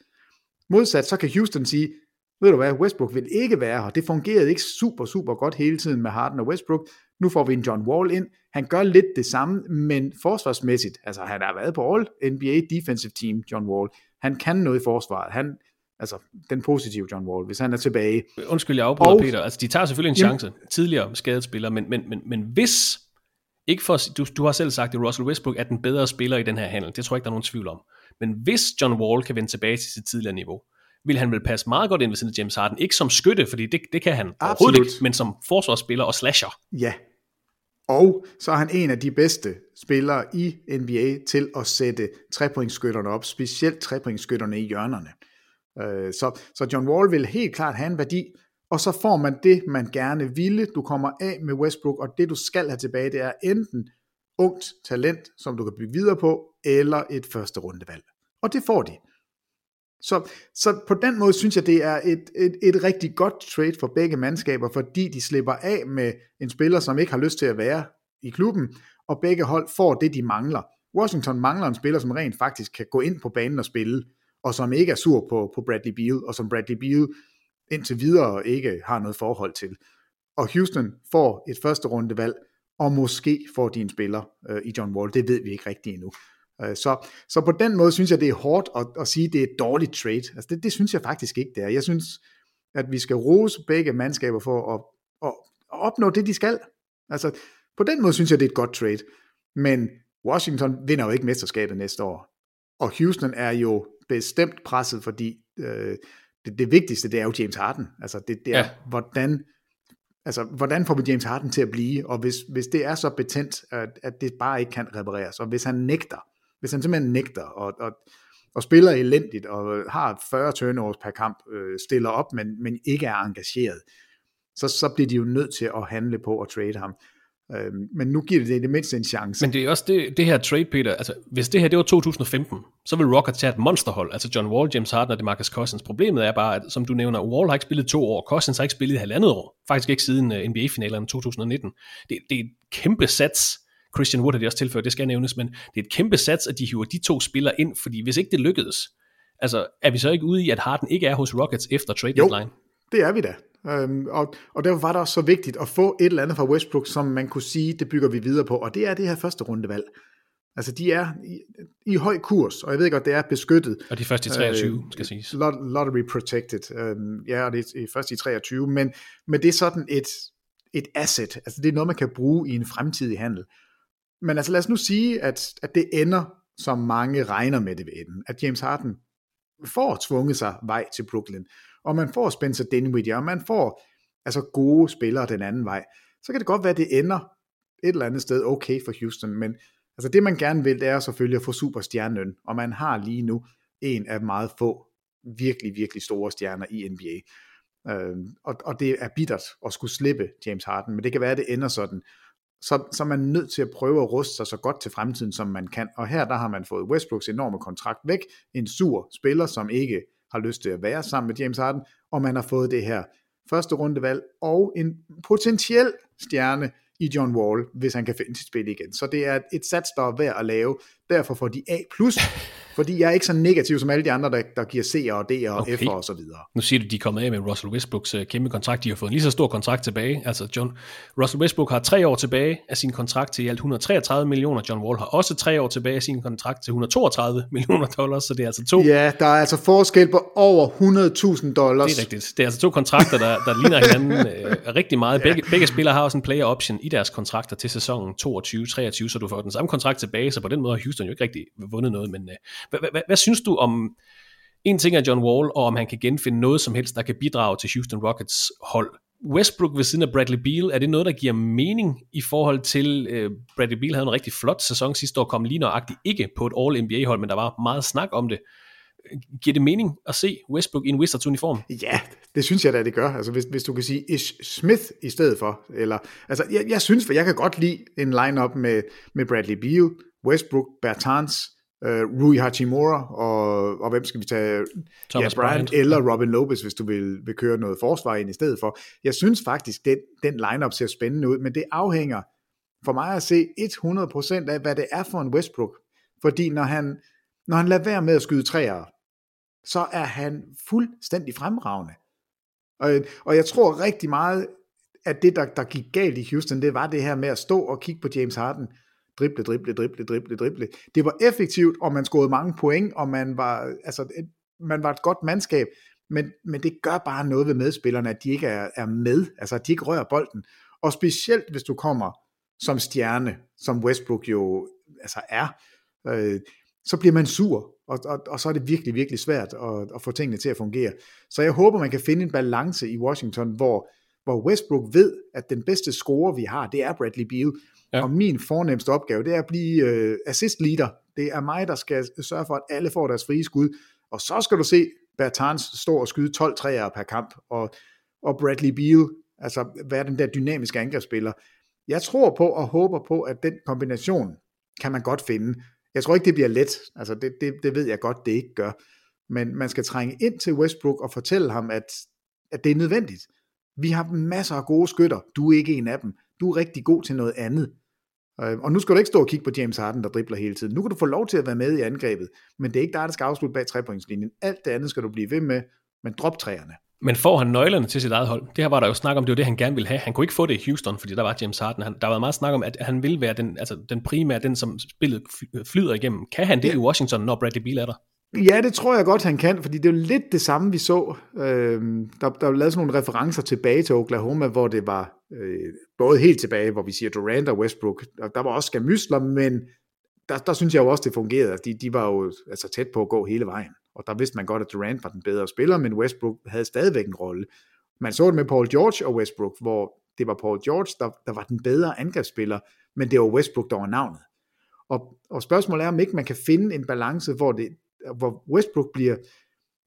Modsat, så kan Houston sige, ved du hvad, Westbrook vil ikke være her. Det fungerede ikke super, super godt hele tiden med Harden og Westbrook. Nu får vi en John Wall ind. Han gør lidt det samme, men forsvarsmæssigt, altså han har været på All NBA Defensive Team, John Wall. Han kan noget i forsvaret. Han, altså den positive John Wall, hvis han er tilbage. Undskyld, jeg afbryder, og, Peter. Altså, de tager selvfølgelig en chance. Jamen, tidligere skadet spiller, men, men, men, men hvis, ikke for, du, du har selv sagt, at Russell Westbrook er den bedre spiller i den her handel. Det tror jeg ikke, der er nogen tvivl om. Men hvis John Wall kan vende tilbage til sit tidligere niveau, vil han vel passe meget godt ind ved siden af James Harden. Ikke som skytte, fordi det, det kan han Absolut. overhovedet ikke, men som forsvarsspiller og slasher. Ja, og så er han en af de bedste spillere i NBA til at sætte trepointskytterne op, specielt trepointskytterne i hjørnerne. Øh, så, så John Wall vil helt klart have en værdi, og så får man det, man gerne ville. Du kommer af med Westbrook, og det du skal have tilbage, det er enten ungt talent, som du kan bygge videre på, eller et første rundevalg. Og det får de. Så, så på den måde synes jeg, det er et, et, et rigtig godt trade for begge mandskaber, fordi de slipper af med en spiller, som ikke har lyst til at være i klubben, og begge hold får det, de mangler. Washington mangler en spiller, som rent faktisk kan gå ind på banen og spille, og som ikke er sur på, på Bradley Beal, og som Bradley Beal indtil videre ikke har noget forhold til. Og Houston får et første rundevalg, og måske får de en spiller øh, i John Wall. Det ved vi ikke rigtigt endnu. Øh, så, så på den måde synes jeg, det er hårdt at, at sige, at det er et dårligt trade. Altså det, det synes jeg faktisk ikke, det er. Jeg synes, at vi skal rose begge mandskaber for at, at, at opnå det, de skal. Altså på den måde synes jeg, det er et godt trade. Men Washington vinder jo ikke mesterskabet næste år. Og Houston er jo bestemt presset, fordi øh, det, det vigtigste, det er jo James Harden. Altså det, det er, ja. hvordan, altså, hvordan får vi James Harden til at blive? Og hvis, hvis det er så betændt, at, at det bare ikke kan repareres, og hvis han nægter, hvis han simpelthen nægter, og, og, og spiller elendigt, og har 40 turnovers per kamp, øh, stiller op, men, men ikke er engageret, så, så bliver de jo nødt til at handle på at trade ham. Øh, men nu giver det det det mindste en chance. Men det er også det, det her trade, Peter. Altså, hvis det her det var 2015, så vil Rockets tage et monsterhold. Altså John Wall, James Harden og DeMarcus Cousins. Problemet er bare, at som du nævner, Wall har ikke spillet to år, Cousins har ikke spillet halvandet år. Faktisk ikke siden øh, uh, NBA-finalerne 2019. Det, det er et kæmpe sats. Christian Wood har de også tilført, det skal nævnes, men det er et kæmpe sats, at de hiver de to spillere ind, fordi hvis ikke det lykkedes, altså er vi så ikke ude i, at Harden ikke er hos Rockets efter trade deadline? Det er vi da. Øhm, og, og derfor var det også så vigtigt at få et eller andet fra Westbrook, som man kunne sige, det bygger vi videre på, og det er det her første rundevalg. Altså, de er i, i høj kurs, og jeg ved godt, det er beskyttet. Og de første i 23, øh, skal siges. Lottery protected. Øh, ja, og det er først i 23, men, men det er sådan et, et asset. Altså, det er noget, man kan bruge i en fremtidig handel. Men altså, lad os nu sige, at, at det ender, som mange regner med det ved enden. At James Harden får tvunget sig vej til Brooklyn og man får Spencer Dinwiddie, og man får altså gode spillere den anden vej, så kan det godt være, at det ender et eller andet sted okay for Houston, men altså det man gerne vil, det er selvfølgelig at få superstjernen, og man har lige nu en af meget få virkelig, virkelig store stjerner i NBA. Øh, og, og det er bittert at skulle slippe James Harden, men det kan være, at det ender sådan. Så, så er man nødt til at prøve at ruste sig så godt til fremtiden, som man kan. Og her der har man fået Westbrooks enorme kontrakt væk. En sur spiller, som ikke har lyst til at være sammen med James Harden, og man har fået det her første rundevalg og en potentiel stjerne i John Wall, hvis han kan finde sit spil igen. Så det er et sats, der er værd at lave. Derfor får de A+, fordi jeg er ikke så negativ som alle de andre, der, der giver C og D og okay. F og så videre. Nu siger du, de er kommet af med Russell Westbrooks uh, kæmpe kontrakt. De har fået en lige så stor kontrakt tilbage. Altså John, Russell Westbrook har tre år tilbage af sin kontrakt til i alt 133 millioner. John Wall har også tre år tilbage af sin kontrakt til 132 millioner dollars, så det er altså to. Ja, der er altså forskel på over 100.000 dollars. Det er rigtigt. Det er altså to kontrakter, der, der ligner hinanden uh, rigtig meget. Begge, begge spillere har også en player option i deres kontrakter til sæsonen 22-23, så du får den samme kontrakt tilbage, så på den måde har Houston jo ikke rigtig vundet noget, men øh, hvad, hvad, hvad synes du om, en ting er John Wall, og om han kan genfinde noget som helst, der kan bidrage til Houston Rockets hold. Westbrook ved siden af Bradley Beal, er det noget, der giver mening i forhold til, øh, Bradley Beal havde en rigtig flot sæson sidste år, kom lige nøjagtigt ikke på et All-NBA-hold, men der var meget snak om det. Giver det mening at se Westbrook i en Wizards uniform? Ja, det synes jeg da, det gør. Altså hvis, hvis du kan sige Ish Smith i stedet for, eller, altså jeg, jeg synes, for jeg kan godt lide en lineup med, med Bradley Beal, Westbrook, Bertans, uh, Rui Hachimura, og, og hvem skal vi tage? Thomas ja, Bryant, Bryant. eller Robin Lopez, hvis du vil, vil køre noget forsvar ind i stedet for. Jeg synes faktisk, den, den lineup ser spændende ud, men det afhænger for mig at se 100% af, hvad det er for en Westbrook. Fordi når han, når han lader være med at skyde træer, så er han fuldstændig fremragende. Og, og jeg tror rigtig meget, at det, der, der gik galt i Houston, det var det her med at stå og kigge på James Harden, drible, drible, drible, drible, drible. Det var effektivt, og man scorede mange point, og man var, altså, man var et godt mandskab, men, men det gør bare noget ved medspillerne, at de ikke er, er med, altså at de ikke rører bolden. Og specielt hvis du kommer som stjerne, som Westbrook jo altså er, øh, så bliver man sur, og, og, og så er det virkelig, virkelig svært at, at få tingene til at fungere. Så jeg håber, man kan finde en balance i Washington, hvor, hvor Westbrook ved, at den bedste scorer, vi har, det er Bradley Beal, Ja. Og min fornemmeste opgave, det er at blive øh, assist leader. Det er mig, der skal sørge for, at alle får deres frie skud. Og så skal du se Bertans stå og skyde 12 træer per kamp, og, og Bradley Beal, altså være den der dynamiske angrebsspiller. Jeg tror på og håber på, at den kombination kan man godt finde. Jeg tror ikke, det bliver let. Altså det, det, det ved jeg godt, det ikke gør. Men man skal trænge ind til Westbrook og fortælle ham, at, at det er nødvendigt. Vi har masser af gode skytter. Du er ikke en af dem. Du er rigtig god til noget andet. Øh, og nu skal du ikke stå og kigge på James Harden, der dribler hele tiden. Nu kan du få lov til at være med i angrebet, men det er ikke dig, der skal afslutte bag trepointslinjen. Alt det andet skal du blive ved med, men drop træerne. Men får han nøglerne til sit eget hold? Det her var der jo snak om, det var det, han gerne ville have. Han kunne ikke få det i Houston, fordi der var James Harden. Han, der var meget snak om, at han ville være den, altså den primære, den som spillet flyder igennem. Kan han det ja. i Washington, når Bradley Beal er der? Ja, det tror jeg godt, han kan, fordi det er jo lidt det samme, vi så. Øh, der, der er lavet sådan nogle referencer tilbage til Oklahoma, hvor det var øh, både helt tilbage, hvor vi siger Durant og Westbrook, og der var også skamysler, men der, der synes jeg jo også, det fungerede. De, de var jo altså tæt på at gå hele vejen, og der vidste man godt, at Durant var den bedre spiller, men Westbrook havde stadigvæk en rolle. Man så det med Paul George og Westbrook, hvor det var Paul George, der, der var den bedre angrebsspiller, men det var Westbrook, der var navnet. Og, og spørgsmålet er, om ikke man kan finde en balance, hvor, det, hvor Westbrook bliver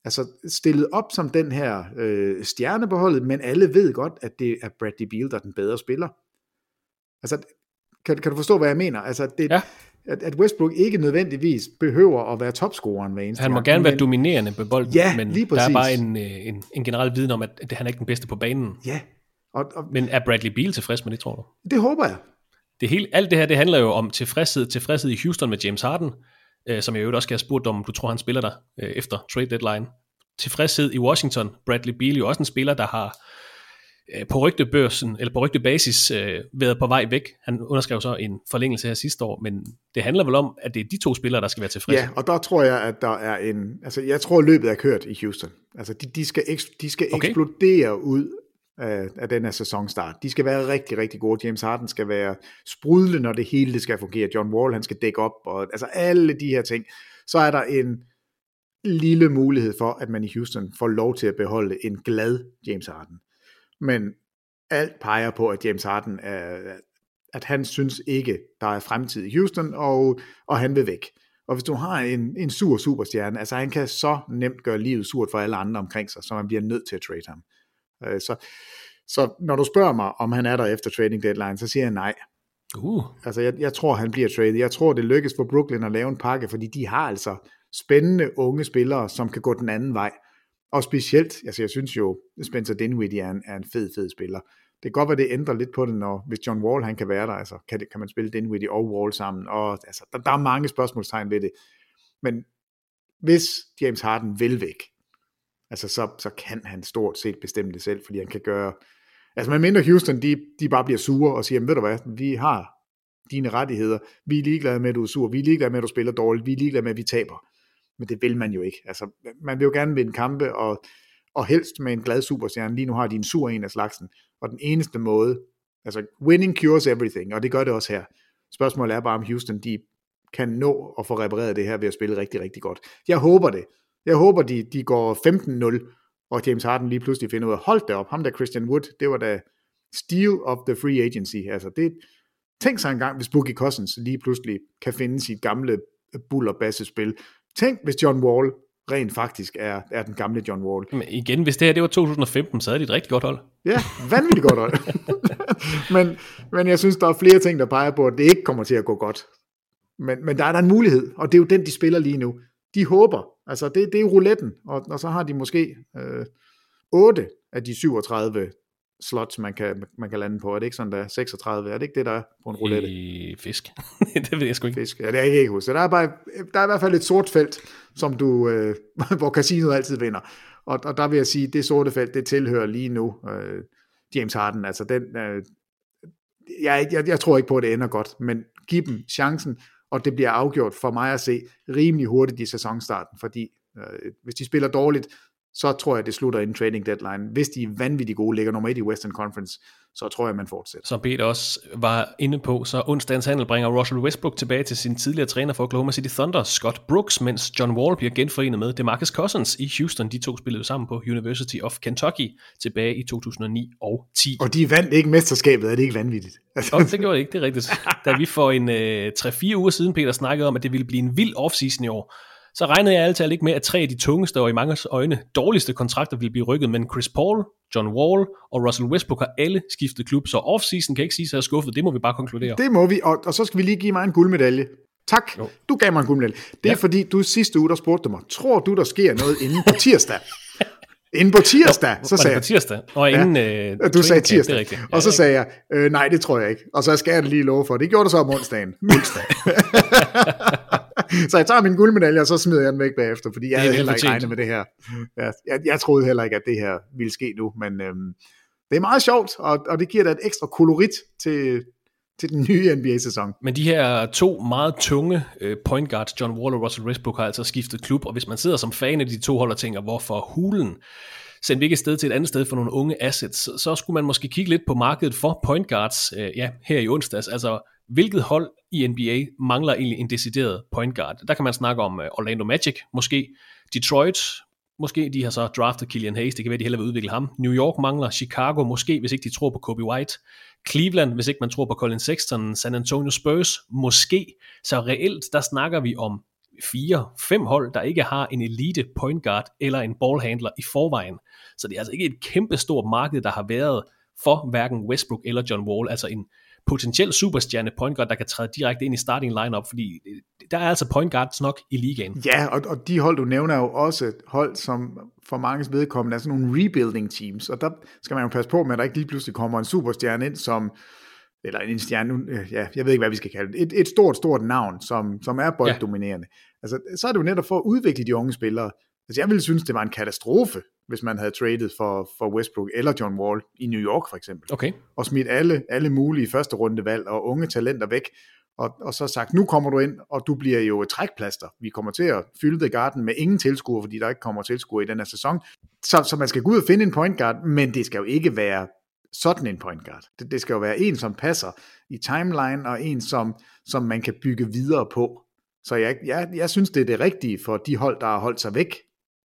altså stillet op som den her øh, stjerne på holdet, men alle ved godt, at det er Bradley Beal, der er den bedre spiller. Altså, kan, kan du forstå, hvad jeg mener? Altså, det, ja. at, at Westbrook ikke nødvendigvis behøver at være topscoreren hver eneste Han må gang, gerne men, være dominerende på bolden, ja, men lige der er bare en, øh, en, en generel viden om, at det, han er ikke den bedste på banen. Ja. Og, og, men er Bradley Beal tilfreds med det, tror du? Det håber jeg. Det hele, alt det her, det handler jo om tilfredshed, tilfredshed i Houston med James Harden, øh, som jeg jo også skal have spurgt om, du tror, han spiller der øh, efter trade deadline. Tilfredshed i Washington. Bradley Beal jo også en spiller, der har øh, på rygtebørsen, eller på rygtebasis, øh, været på vej væk. Han underskrev så en forlængelse her sidste år, men det handler vel om, at det er de to spillere, der skal være tilfredse. Ja, og der tror jeg, at der er en... Altså, jeg tror, løbet er kørt i Houston. Altså, de, de skal, eks, de skal okay. eksplodere ud af, af den her sæsonstart. De skal være rigtig, rigtig gode. James Harden skal være sprudlende, når det hele det skal fungere. John Wall, han skal dække op, og altså alle de her ting. Så er der en lille mulighed for, at man i Houston får lov til at beholde en glad James Harden. Men alt peger på, at James Harden er, at han synes ikke, der er fremtid i Houston, og, og han vil væk. Og hvis du har en, en sur superstjerne, altså han kan så nemt gøre livet surt for alle andre omkring sig, så man bliver nødt til at trade ham. Så, så når du spørger mig, om han er der efter trading deadline, så siger jeg nej. Uh. Altså jeg, jeg tror, han bliver traded. Jeg tror, det lykkes for Brooklyn at lave en pakke, fordi de har altså spændende unge spillere, som kan gå den anden vej. Og specielt, altså jeg synes jo, Spencer Dinwiddie er en, er en fed, fed spiller. Det kan godt være, det ændrer lidt på det, når hvis John Wall han kan være der, altså kan, det, kan man spille Dinwiddie og Wall sammen, og altså, der, der er mange spørgsmålstegn ved det. Men hvis James Harden vil væk, altså så, så kan han stort set bestemme det selv, fordi han kan gøre, altså man mindre Houston, de, de bare bliver sure og siger, ved du hvad, vi har dine rettigheder, vi er ligeglade med, at du er sur, vi er ligeglade med, at du spiller dårligt, vi er ligeglade med, at vi taber. Men det vil man jo ikke. Altså, man vil jo gerne vinde kampe, og, og helst med en glad superstjerne. Lige nu har de en sur en af slagsen, og den eneste måde, altså winning cures everything, og det gør det også her. Spørgsmålet er bare, om Houston, de kan nå at få repareret det her ved at spille rigtig, rigtig godt. Jeg håber det. Jeg håber, de, de går 15-0, og James Harden lige pludselig finder ud af, hold da op, ham der Christian Wood, det var da steal of the free agency. Altså det, tænk sig engang, hvis Boogie Cousins lige pludselig kan finde sit gamle bull og spil. Tænk, hvis John Wall rent faktisk er, er den gamle John Wall. Men igen, hvis det her det var 2015, så havde de et rigtig godt hold. Ja, vanvittigt godt hold. men, men jeg synes, der er flere ting, der peger på, at det ikke kommer til at gå godt. Men, men der er der en mulighed, og det er jo den, de spiller lige nu. De håber. Altså, det, det er rouletten, og, og så har de måske øh, 8 af de 37 slots, man kan, man kan lande på. Er det ikke sådan, der er 36? Er det ikke det, der er på en roulette? I fisk. det ved jeg sgu ikke. Fisk, ja, det er jeg ikke huske. Der er, bare, der er i hvert fald et sort felt, som du, øh, hvor casinoet altid vinder. Og, og der vil jeg sige, det sorte felt, det tilhører lige nu øh, James Harden. Altså den, øh, jeg, jeg, jeg tror ikke på, at det ender godt, men giv dem chancen, og det bliver afgjort for mig at se rimelig hurtigt i sæsonstarten, fordi øh, hvis de spiller dårligt, så tror jeg, det slutter inden trading deadline. Hvis de er vanvittigt gode, ligger nummer et i Western Conference, så tror jeg, man fortsætter. Som Peter også var inde på, så onsdagens handel bringer Russell Westbrook tilbage til sin tidligere træner for Oklahoma City Thunder, Scott Brooks, mens John Wall bliver genforenet med DeMarcus Cousins i Houston. De to spillede sammen på University of Kentucky tilbage i 2009 og 10. Og de vandt ikke mesterskabet, er det ikke vanvittigt? Og det gjorde det ikke, det er rigtigt. Da vi for en øh, 3-4 uger siden, Peter, snakkede om, at det ville blive en vild offseason i år, så regnede jeg altid ikke med, at tre af de tungeste og i mange øjne dårligste kontrakter ville blive rykket, men Chris Paul, John Wall og Russell Westbrook har alle skiftet klub, så offseason kan ikke sige sig skuffet, det må vi bare konkludere. Det må vi, og, og så skal vi lige give mig en guldmedalje. Tak, jo. du gav mig en guldmedalje. Det er ja. fordi, du sidste uge, der spurgte mig, tror du, der sker noget inden på tirsdag? Inden på tirsdag, Nå, så sagde jeg. på tirsdag? Og inden, ja, øh, du sagde tirsdag. Det er og så sagde jeg, øh, nej, det tror jeg ikke. Og så skal jeg lige love for, det gjorde du så om onsdagen. Onsdag. så jeg tager min guldmedalje, og så smider jeg den væk bagefter, fordi jeg havde heller ikke regnet med det her. Jeg, jeg, jeg troede heller ikke, at det her ville ske nu, men øhm, det er meget sjovt, og, og det giver da et ekstra kolorit til, til den nye NBA-sæson. Men de her to meget tunge øh, point guards, John Wall og Russell Westbrook, har altså skiftet klub, og hvis man sidder som fan af de to hold og tænker, hvorfor hulen sendte vi ikke et sted til et andet sted for nogle unge assets, så skulle man måske kigge lidt på markedet for point guards øh, ja, her i onsdags. Altså, hvilket hold i NBA mangler egentlig en decideret point guard? Der kan man snakke om øh, Orlando Magic, måske Detroit, måske de har så draftet Killian Hayes, det kan være, de hellere vil udvikle ham. New York mangler Chicago, måske hvis ikke de tror på Kobe White. Cleveland, hvis ikke man tror på Colin Sexton, San Antonio Spurs, måske. Så reelt, der snakker vi om fire, fem hold, der ikke har en elite point guard eller en ballhandler i forvejen. Så det er altså ikke et kæmpe stort marked, der har været for hverken Westbrook eller John Wall, altså en potentiel superstjerne point guard, der kan træde direkte ind i starting lineup, fordi der er altså point guards nok i ligaen. Ja, og, og de hold, du nævner, er jo også hold, som for mange vedkommende er sådan nogle rebuilding teams, og der skal man jo passe på med, at der ikke lige pludselig kommer en superstjerne ind, som eller en stjerne, ja, jeg ved ikke, hvad vi skal kalde det, et, et stort, stort navn, som, som er bolddominerende. Ja. Altså, så er det jo netop for at udvikle de unge spillere. Altså, jeg ville synes, det var en katastrofe, hvis man havde traded for, for Westbrook eller John Wall i New York, for eksempel. Okay. Og smidt alle, alle mulige første rundevalg og unge talenter væk, og, og så sagt, nu kommer du ind, og du bliver jo et trækplaster. Vi kommer til at fylde The Garden med ingen tilskuere, fordi der ikke kommer tilskuere i den her sæson. Så, så man skal gå ud og finde en point guard, men det skal jo ikke være sådan en point guard. Det, det skal jo være en, som passer i timeline, og en, som, som man kan bygge videre på. Så jeg, jeg, jeg synes, det er det rigtige for de hold, der har holdt sig væk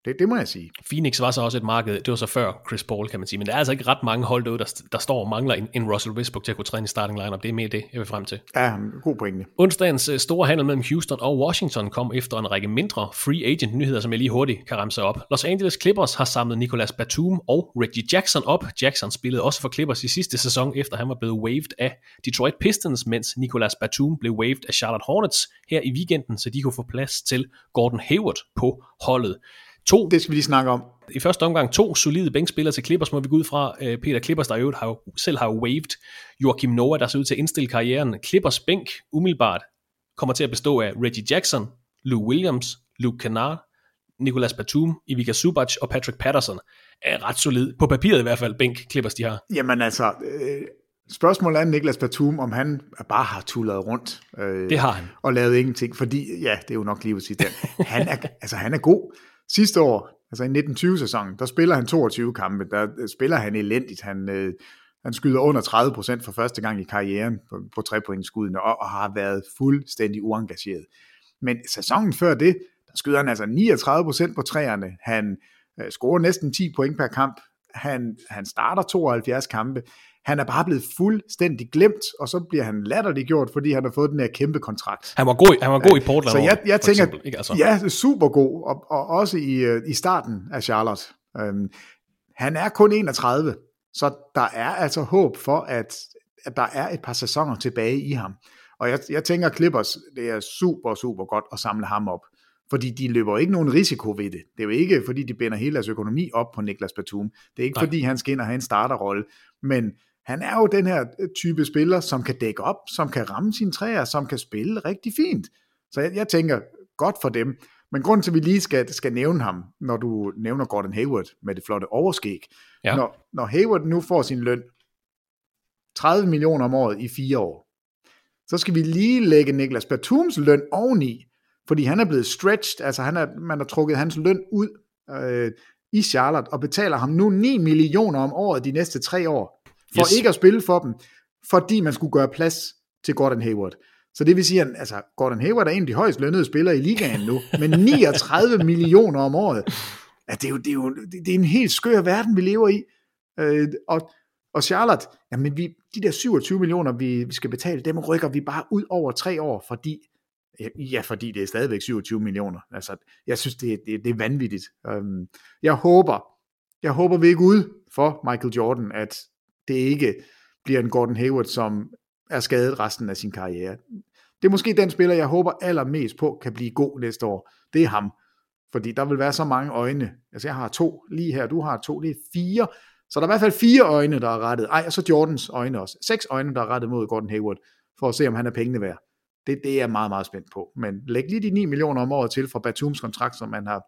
det, det må jeg sige. Phoenix var så også et marked, det var så før Chris Paul, kan man sige, men der er altså ikke ret mange hold derude, der, der står og mangler en, en Russell Westbrook til at kunne træne i starting lineup. Det er mere det, jeg vil frem til. Ja, god pointe. Onsdagens øh, store handel mellem Houston og Washington kom efter en række mindre free agent nyheder, som jeg lige hurtigt kan ramse op. Los Angeles Clippers har samlet Nicolas Batum og Reggie Jackson op. Jackson spillede også for Clippers i sidste sæson, efter han var blevet waived af Detroit Pistons, mens Nicolas Batum blev waived af Charlotte Hornets her i weekenden, så de kunne få plads til Gordon Hayward på holdet. To, det skal vi lige snakke om. I første omgang to solide bænkspillere til Clippers, må vi gå ud fra. Øh, Peter Clippers, der jo har jo, selv har waived Joachim Noah, der ser ud til at indstille karrieren. Clippers bænk umiddelbart kommer til at bestå af Reggie Jackson, Lou Williams, Luke Kennard, Nicolas Batum, Ivica Subac og Patrick Patterson er ret solid. På papiret i hvert fald, bænk Clippers de har. Jamen altså, øh, spørgsmålet er Niklas Batum, om han bare har tullet rundt. Øh, det har han. Og lavet ingenting, fordi, ja, det er jo nok lige at sige den. Han er, altså, han er god. Sidste år, altså i 1920-sæsonen, der spiller han 22 kampe, der øh, spiller han elendigt. Han, øh, han skyder under 30% for første gang i karrieren på, på trepointskuddene, og, og har været fuldstændig uengageret. Men sæsonen før det, der skyder han altså 39% på træerne. Han øh, scorer næsten 10 point per kamp. Han, han starter 72 kampe. Han er bare blevet fuldstændig glemt, og så bliver han latterliggjort, fordi han har fået den her kæmpe kontrakt. Han var god, han var god i Portland. Så jeg, jeg tænker, eksempel, ikke? Altså. ja, super god, og, og også i, øh, i starten af Charlotte. Um, han er kun 31, så der er altså håb for, at, at der er et par sæsoner tilbage i ham. Og jeg, jeg tænker, Clippers, det er super, super godt at samle ham op. Fordi de løber ikke nogen risiko ved det. Det er jo ikke, fordi de binder hele deres økonomi op på Niklas Batum. Det er ikke, Nej. fordi han skal ind og have en starterrolle. Men han er jo den her øh, type spiller, som kan dække op, som kan ramme sine træer, som kan spille rigtig fint. Så jeg, jeg tænker, godt for dem. Men grunden til, at vi lige skal, skal nævne ham, når du nævner Gordon Hayward med det flotte overskæg, ja. når, når Hayward nu får sin løn 30 millioner om året i fire år, så skal vi lige lægge Niklas Batums løn oveni, fordi han er blevet stretched, altså han er, man har trukket hans løn ud øh, i Charlotte, og betaler ham nu 9 millioner om året de næste tre år for yes. ikke at spille for dem, fordi man skulle gøre plads til Gordon Hayward. Så det vil sige, at altså, Gordon Hayward er en af de højst lønnede spillere i ligaen nu, med 39 millioner om året. Ja, det, er jo, det, er jo, det er en helt skør verden, vi lever i. Øh, og, og Charlotte, jamen vi, de der 27 millioner, vi, vi skal betale, dem rykker vi bare ud over tre år, fordi Ja, fordi det er stadigvæk 27 millioner. Altså, jeg synes, det, det, det er vanvittigt. Um, jeg håber, jeg håber vi ikke ud for Michael Jordan, at det ikke bliver en Gordon Hayward, som er skadet resten af sin karriere. det er måske den spiller, jeg håber allermest på, kan blive god næste år. Det er ham. Fordi der vil være så mange øjne. Altså jeg har to lige her, du har to, det er fire. Så der er i hvert fald fire øjne, der er rettet. Ej, og så Jordans øjne også. Seks øjne, der er rettet mod Gordon Hayward, for at se, om han er pengene værd. Det, det er jeg meget, meget spændt på. Men læg lige de 9 millioner om året til fra Batums kontrakt, som man har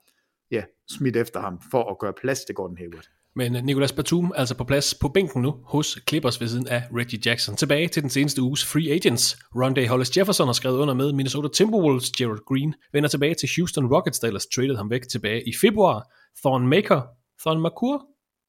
ja, smidt efter ham, for at gøre plads til Gordon Hayward. Men øh, Nicolas Batum altså på plads på bænken nu hos Clippers ved siden af Reggie Jackson. Tilbage til den seneste uges free agents. Rondé Hollis Jefferson har skrevet under med Minnesota Timberwolves. Gerald Green vender tilbage til Houston Rockets, der ellers traded ham væk tilbage i februar. Thorn Maker, Thorn McCour,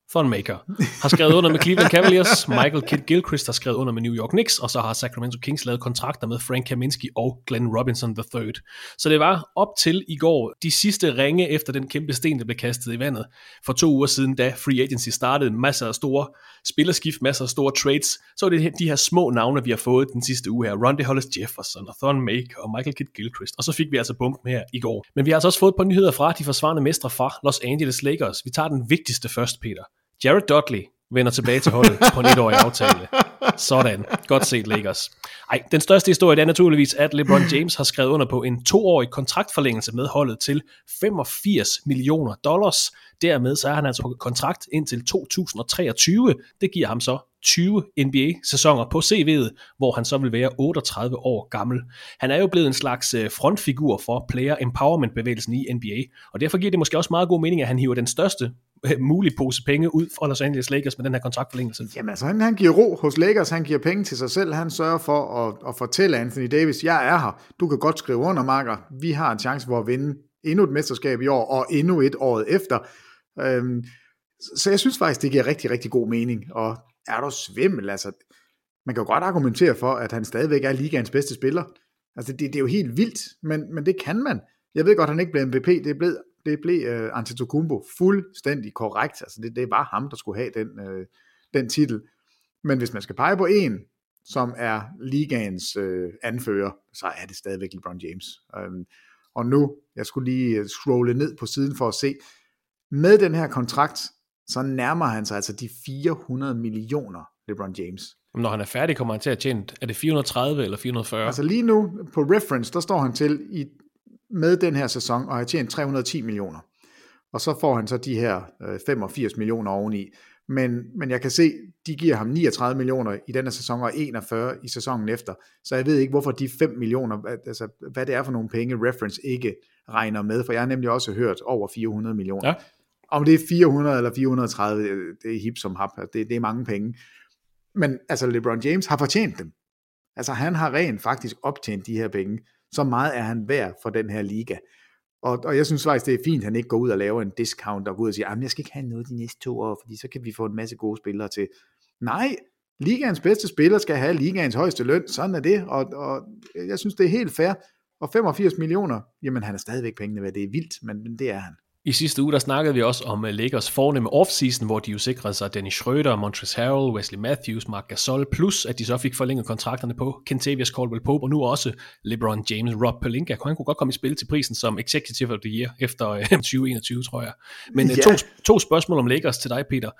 Thonmaker, har skrevet under med Cleveland Cavaliers, Michael Kidd Gilchrist har skrevet under med New York Knicks, og så har Sacramento Kings lavet kontrakter med Frank Kaminsky og Glenn Robinson III. Så det var op til i går de sidste ringe efter den kæmpe sten, der blev kastet i vandet for to uger siden, da free agency startede. Masser af store spillerskift, masser af store trades. Så var det de her små navne, vi har fået den sidste uge her. Ronde Hollis Jefferson og Thon Make og Michael Kidd Gilchrist. Og så fik vi altså bumpen her i går. Men vi har altså også fået et par nyheder fra de forsvarende mestre fra Los Angeles Lakers. Vi tager den vigtigste først, Peter. Jared Dudley vender tilbage til holdet på en etårig aftale. Sådan. Godt set, Lakers. Ej, den største historie er naturligvis, at LeBron James har skrevet under på en toårig kontraktforlængelse med holdet til 85 millioner dollars. Dermed så er han altså på kontrakt indtil 2023. Det giver ham så 20 NBA-sæsoner på CV'et, hvor han så vil være 38 år gammel. Han er jo blevet en slags øh, frontfigur for player empowerment-bevægelsen i NBA, og derfor giver det måske også meget god mening, at han hiver den største Øh, mulig pose penge ud fra Los Angeles Lakers med den her kontraktforlængelse. Jamen altså, han, han giver ro hos Lakers, han giver penge til sig selv, han sørger for at, at fortælle Anthony Davis, jeg er her, du kan godt skrive under, Marker, vi har en chance for at vinde endnu et mesterskab i år, og endnu et året efter. Øhm, så jeg synes faktisk, det giver rigtig, rigtig god mening, og er du svimmel, altså, man kan jo godt argumentere for, at han stadigvæk er ligaens bedste spiller. Altså, det, det er jo helt vildt, men, men det kan man. Jeg ved godt, at han ikke blev MVP, det blev, det blev uh, Antetokounmpo fuldstændig korrekt. Altså, det, det var ham, der skulle have den, uh, den titel. Men hvis man skal pege på en, som er ligaens uh, anfører, så er det stadigvæk LeBron James. Um, og nu, jeg skulle lige scrolle ned på siden for at se, med den her kontrakt, så nærmer han sig altså de 400 millioner LeBron James. Når han er færdig, kommer han til at tjene, er det 430 eller 440? Altså lige nu, på reference, der står han til i, med den her sæson, og har tjent 310 millioner. Og så får han så de her øh, 85 millioner oveni. Men, men jeg kan se, de giver ham 39 millioner i denne sæson, og 41 i sæsonen efter. Så jeg ved ikke, hvorfor de 5 millioner, altså hvad det er for nogle penge, reference ikke regner med, for jeg har nemlig også hørt over 400 millioner. Ja. Om det er 400 eller 430, det er hip som hap, det, det er mange penge. Men altså LeBron James har fortjent dem. Altså han har rent faktisk optjent de her penge. Så meget er han værd for den her liga. Og, og jeg synes faktisk, det er fint, at han ikke går ud og laver en discount og går ud og siger, at jeg skal ikke have noget de næste to år, fordi så kan vi få en masse gode spillere til. Nej, ligaens bedste spiller skal have ligaens højeste løn. Sådan er det. Og, og jeg synes, det er helt fair. Og 85 millioner, jamen han er stadigvæk pengene værd. Det er vildt, men det er han. I sidste uge, der snakkede vi også om øh, Lakers fornemme offseason, hvor de jo sikrede sig Dennis Schröder, Montrezl Harrell, Wesley Matthews, Mark Gasol, plus at de så fik forlænget kontrakterne på Kentavious Caldwell Pope, og nu også LeBron James, Rob Pelinka. Han kunne godt komme i spil til prisen som Executive of the Year efter 2021, øh, tror jeg. Men yeah. to, to spørgsmål om Lakers til dig, Peter.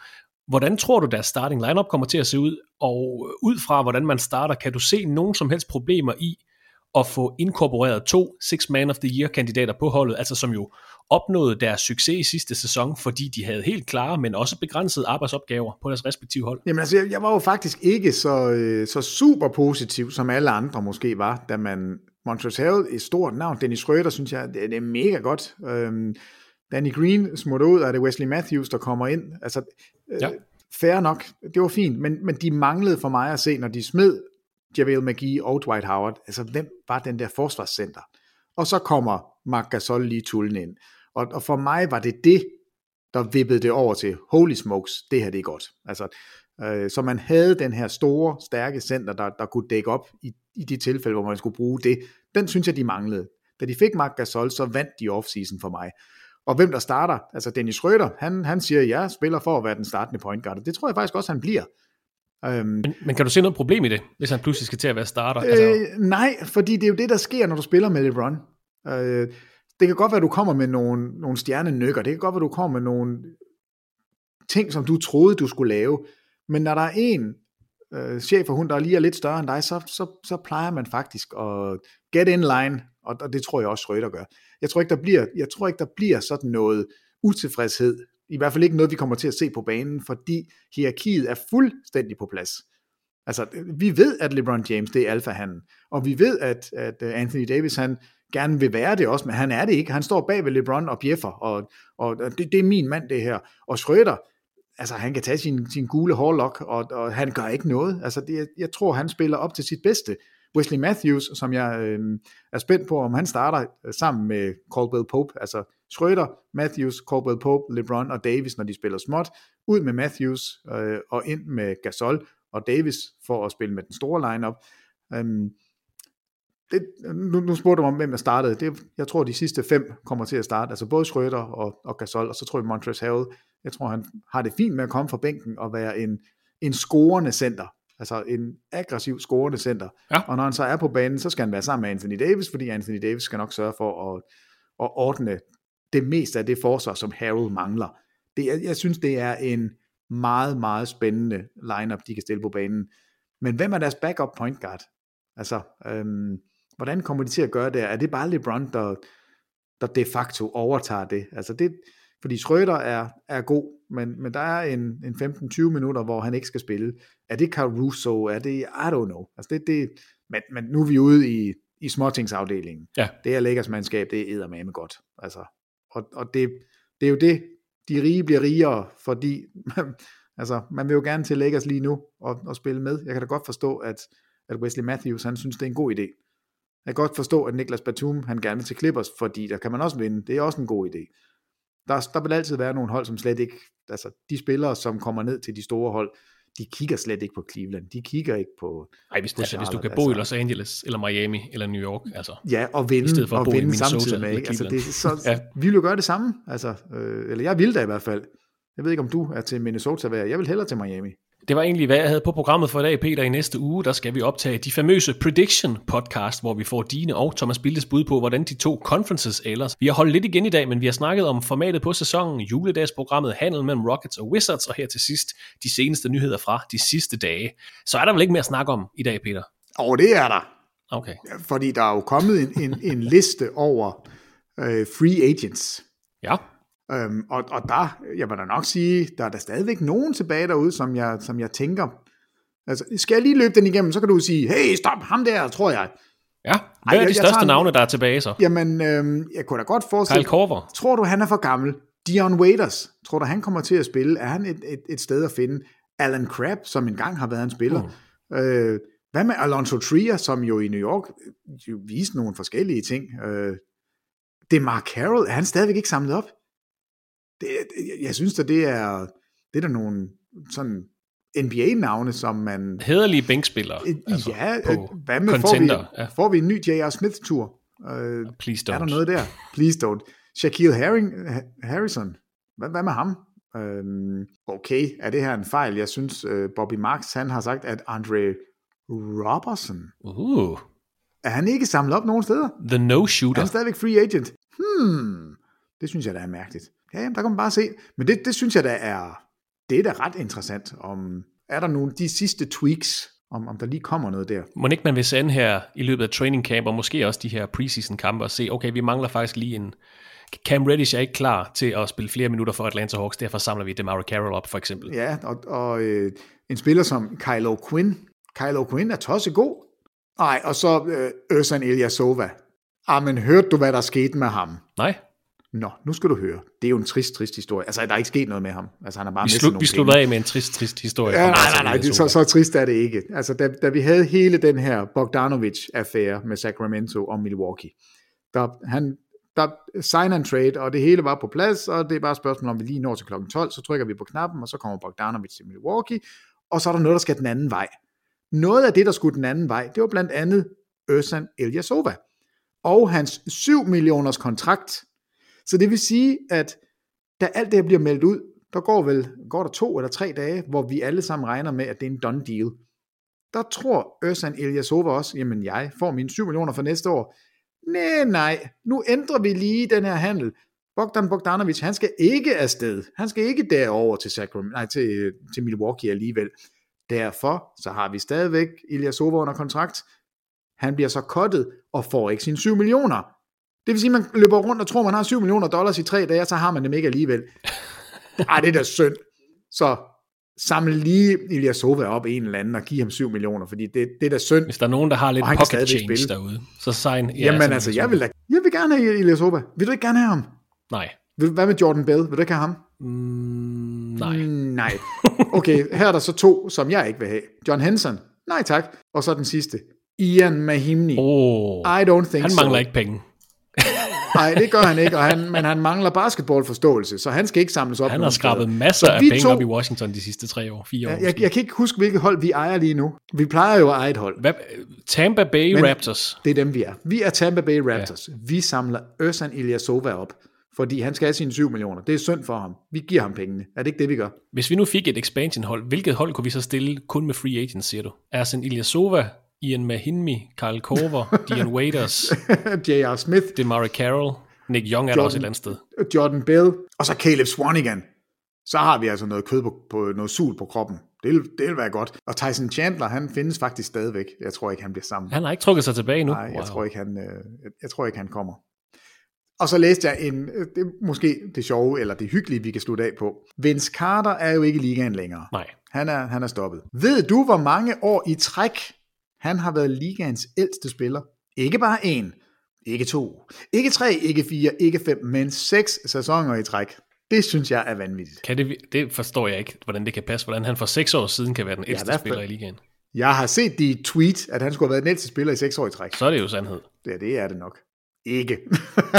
Hvordan tror du, deres starting lineup kommer til at se ud? Og ud fra, hvordan man starter, kan du se nogen som helst problemer i, at få inkorporeret to Six Man of the Year kandidater på holdet, altså som jo opnåede deres succes i sidste sæson, fordi de havde helt klare, men også begrænsede arbejdsopgaver på deres respektive hold. Jamen altså, jeg var jo faktisk ikke så, øh, så super positiv, som alle andre måske var, da man Montrezl Harrell, et stort navn, Dennis Schröder, synes jeg, det, det er mega godt. Øhm, Danny Green smutter ud, og det Wesley Matthews, der kommer ind. Altså, øh, ja. fair nok, det var fint, men, men de manglede for mig at se, når de smed JaVale McGee og Dwight Howard, altså hvem var den der forsvarscenter? Og så kommer Marc Gasol lige tullen ind. Og, og for mig var det det, der vippede det over til, holy smokes, det her det er godt. Altså, øh, så man havde den her store, stærke center, der, der kunne dække op i, i de tilfælde, hvor man skulle bruge det. Den synes jeg, de manglede. Da de fik Marc Gasol, så vandt de offseason for mig. Og hvem der starter, altså Dennis Schröder, han, han siger, jeg spiller for at være den startende point guard. Det tror jeg faktisk også, han bliver. Øhm, men, men kan du se noget problem i det, hvis han pludselig skal til at være starter? Øh, altså... Nej, fordi det er jo det, der sker, når du spiller med LeBron. Øh, det kan godt være, at du kommer med nogle, nogle stjernenykker, det kan godt være, at du kommer med nogle ting, som du troede, du skulle lave, men når der er en, øh, chef og hund, der lige er lidt større end dig, så, så, så plejer man faktisk at get in line, og, og det tror jeg også Schrøder gør. Jeg tror ikke, der bliver, jeg tror ikke, der bliver sådan noget utilfredshed, i hvert fald ikke noget, vi kommer til at se på banen, fordi hierarkiet er fuldstændig på plads. Altså, vi ved, at LeBron James, det er alfahanden, og vi ved, at, at øh, Anthony Davis, han gerne vil være det også, men han er det ikke. Han står bag ved LeBron og bjeffer, og, og det, det er min mand, det her. Og Schrøder, altså han kan tage sin, sin gule hårlok, og, og han gør ikke noget. Altså det, jeg tror, han spiller op til sit bedste. Wesley Matthews, som jeg øh, er spændt på, om han starter øh, sammen med Caldwell Pope, altså Schrøder, Matthews, Caldwell Pope, LeBron og Davis, når de spiller småt, ud med Matthews øh, og ind med Gasol og Davis for at spille med den store lineup. Øhm, det, nu, nu spurgte du om, hvem der startede. Det, jeg tror, de sidste fem kommer til at starte. Altså både Schrøder og, og Gasol, og så tror jeg Montrezl Harrell. Jeg tror, han har det fint med at komme fra bænken og være en, en scorende center. Altså en aggressiv scorende center. Ja. Og når han så er på banen, så skal han være sammen med Anthony Davis, fordi Anthony Davis skal nok sørge for at, at ordne det meste af det forsvar, som Harrell mangler. Det, jeg, jeg synes, det er en meget, meget spændende lineup, de kan stille på banen. Men hvem er deres backup point guard? Altså, øhm, hvordan kommer de til at gøre det? Er det bare LeBron, der, der de facto overtager det? Altså det, fordi Schrøder er, er god, men, men der er en, en 15-20 minutter, hvor han ikke skal spille. Er det Caruso? Er det, I don't know. Altså det, det, men, men nu er vi ude i, i småtingsafdelingen. Ja. Det er Lakers mandskab, det er eddermame godt. Altså, og, og det, det er jo det, de rige bliver rigere, fordi altså, man vil jo gerne til Lakers lige nu og, og spille med. Jeg kan da godt forstå, at, at Wesley Matthews, han synes, det er en god idé. Jeg kan godt forstå, at Niklas Batum, han gerne vil til Clippers, fordi der kan man også vinde. Det er også en god idé. Der, der vil altid være nogle hold, som slet ikke, altså de spillere, som kommer ned til de store hold, de kigger slet ikke på Cleveland. De kigger ikke på... Nej, hvis, altså, hvis du kan bo i Los Angeles, eller Miami, eller New York, altså... Ja, og vinde, i stedet for og at bo i vinde Minnesota samtidig med, ikke? Altså, det, så, Ja. Vi vil jo gøre det samme, altså, øh, eller jeg vil da i hvert fald. Jeg ved ikke, om du er til Minnesota, hvad jeg vil hellere til Miami. Det var egentlig, hvad jeg havde på programmet for i dag, Peter. I næste uge, der skal vi optage de famøse Prediction podcast, hvor vi får dine og Thomas Bildes bud på, hvordan de to conferences ellers. Vi har holdt lidt igen i dag, men vi har snakket om formatet på sæsonen, juledagsprogrammet, handel mellem Rockets og Wizards, og her til sidst de seneste nyheder fra de sidste dage. Så er der vel ikke mere at snakke om i dag, Peter? Og det er der. Okay. Fordi der er jo kommet en, en, en liste over øh, free agents. Ja. Øhm, og, og der, jeg vil da nok sige, der er der stadigvæk nogen tilbage derude, som jeg, som jeg tænker, altså, skal jeg lige løbe den igennem, så kan du sige, hey, stop, ham der, tror jeg. Ja, hvad Ej, er de største en- navne, der er tilbage så? Jamen, øhm, jeg kunne da godt forestille... Kyle Korver. Tror du, han er for gammel? Dion Waiters, tror du, han kommer til at spille? Er han et, et, et sted at finde? Alan Crabb, som engang har været en spiller. Mm. Øh, hvad med Alonso Trier, som jo i New York øh, jo viste nogle forskellige ting? Øh, det er Mark Carroll. Er han stadigvæk ikke samlet op? Det, jeg- synes, at det er, det er der nogle sådan NBA-navne, som man... Hederlige bænkspillere. Altså, ja, øh, hvad med, får vi, contender, ja. får vi en ny J.R. Smith-tur? Øh, Please er der don't. noget der? Please don't. Shaquille Haring, Ha- Harrison, hvad, hvad med ham? Øhm, okay, er det her en fejl? Jeg synes, øh, Bobby Marks, han har sagt, at Andre Robertson, Uh, er han ikke samlet op nogen steder? the Er no-shooter. han stadigvæk free agent? Hmm, det synes jeg da er mærkeligt. Ja, jamen, der kan man bare se. Men det, det synes jeg da er, det er da ret interessant. Om, er der nogle de sidste tweaks, om, om der lige kommer noget der? Må ikke man vil sende her i løbet af training camp, og måske også de her preseason kampe, og se, okay, vi mangler faktisk lige en... Cam Reddish er ikke klar til at spille flere minutter for Atlanta Hawks, derfor samler vi Demario Carroll op, for eksempel. Ja, og, og øh, en spiller som Kylo Quinn. Kylo Quinn er tosse god. Nej, og så øh, Özan Ilyasova. Ah, men hørte du, hvad der skete med ham? Nej, Nå, nu skal du høre. Det er jo en trist, trist historie. Altså, der er ikke sket noget med ham. Altså, han har bare vi, slut, vi slutter af med en trist, trist historie. Ja, nej, nej, nej, det, så, så trist er det ikke. Altså, da, da vi havde hele den her Bogdanovic-affære med Sacramento og Milwaukee, der, han, der sign and trade, og det hele var på plads, og det er bare spørgsmål, om vi lige når til klokken 12, så trykker vi på knappen, og så kommer Bogdanovic til Milwaukee, og så er der noget, der skal den anden vej. Noget af det, der skulle den anden vej, det var blandt andet Özan Ilyasova, og hans 7 millioners kontrakt. Så det vil sige, at da alt det her bliver meldt ud, der går vel går der to eller tre dage, hvor vi alle sammen regner med, at det er en done deal. Der tror Özan Eliasova også, jamen jeg får mine 7 millioner for næste år. Nej, nej, nu ændrer vi lige den her handel. Bogdan Bogdanovic, han skal ikke afsted. Han skal ikke derover til, Sacramento, nej, til, til Milwaukee alligevel. Derfor så har vi stadigvæk Ilyasova under kontrakt. Han bliver så kottet og får ikke sine 7 millioner. Det vil sige, at man løber rundt og tror, man har 7 millioner dollars i tre dage, så har man dem ikke alligevel. Ej, det er da synd. Så samle lige Ilyasova op en eller anden og give ham 7 millioner, fordi det, det er da synd. Hvis der er nogen, der har lidt pocket change spille. derude, så sign. Ja, Jamen altså, jeg vil, da, jeg vil gerne have Ilyasova. Vil du ikke gerne have ham? Nej. Vil, hvad med Jordan Bell? Vil du ikke have ham? Mm, nej. Mm, nej. Okay, her er der så to, som jeg ikke vil have. John Henson. Nej tak. Og så den sidste. Ian Mahimni. Oh, I don't think han so. mangler ikke penge. Nej, det gør han ikke, og han, men han mangler basketballforståelse, så han skal ikke samles op. Han har skrabet steder. masser af penge to- op i Washington de sidste tre år, fire år. Jeg, jeg, jeg kan ikke huske, hvilket hold vi ejer lige nu. Vi plejer jo at eje et hold. Hvad, Tampa Bay Men- Raptors. Det er dem, vi er. Vi er Tampa Bay Raptors. Ja. Vi samler Ørsan Ilyasova op, fordi han skal have sine 7 millioner. Det er synd for ham. Vi giver ham pengene. Er det ikke det, vi gør? Hvis vi nu fik et expansion-hold, hvilket hold kunne vi så stille kun med free agents, siger du? Ersen Ilyasova, Ian Mahinmi, Karl Korver, Dion Waiters, J.R. Smith, DeMar Carroll, Nick Young er der Jordan- også et eller andet sted. Jordan Bell, og så Caleb Swanigan. Så har vi altså noget kød på, på noget sul på kroppen. Det vil, det vil være godt. Og Tyson Chandler, han findes faktisk stadigvæk. Jeg tror ikke, han bliver sammen. Han har ikke trukket sig tilbage nu. Nej, jeg, tror ikke, han, øh, jeg, jeg tror ikke, han kommer. Og så læste jeg en, øh, det måske det sjove, eller det hyggelige, vi kan slutte af på. Vince Carter er jo ikke i ligaen længere. Nej. Han er, han er stoppet. Ved du, hvor mange år i træk han har været ligaens ældste spiller? Ikke bare én, ikke to, ikke tre, ikke fire, ikke fem, men seks sæsoner i træk. Det synes jeg er vanvittigt. Kan det, det forstår jeg ikke, hvordan det kan passe. Hvordan han for seks år siden kan være den ældste hvert spiller i ligaen. Jeg har set de tweet, at han skulle have været den ældste spiller i seks år i træk. Så er det jo sandhed. Ja, det er det nok. Ikke.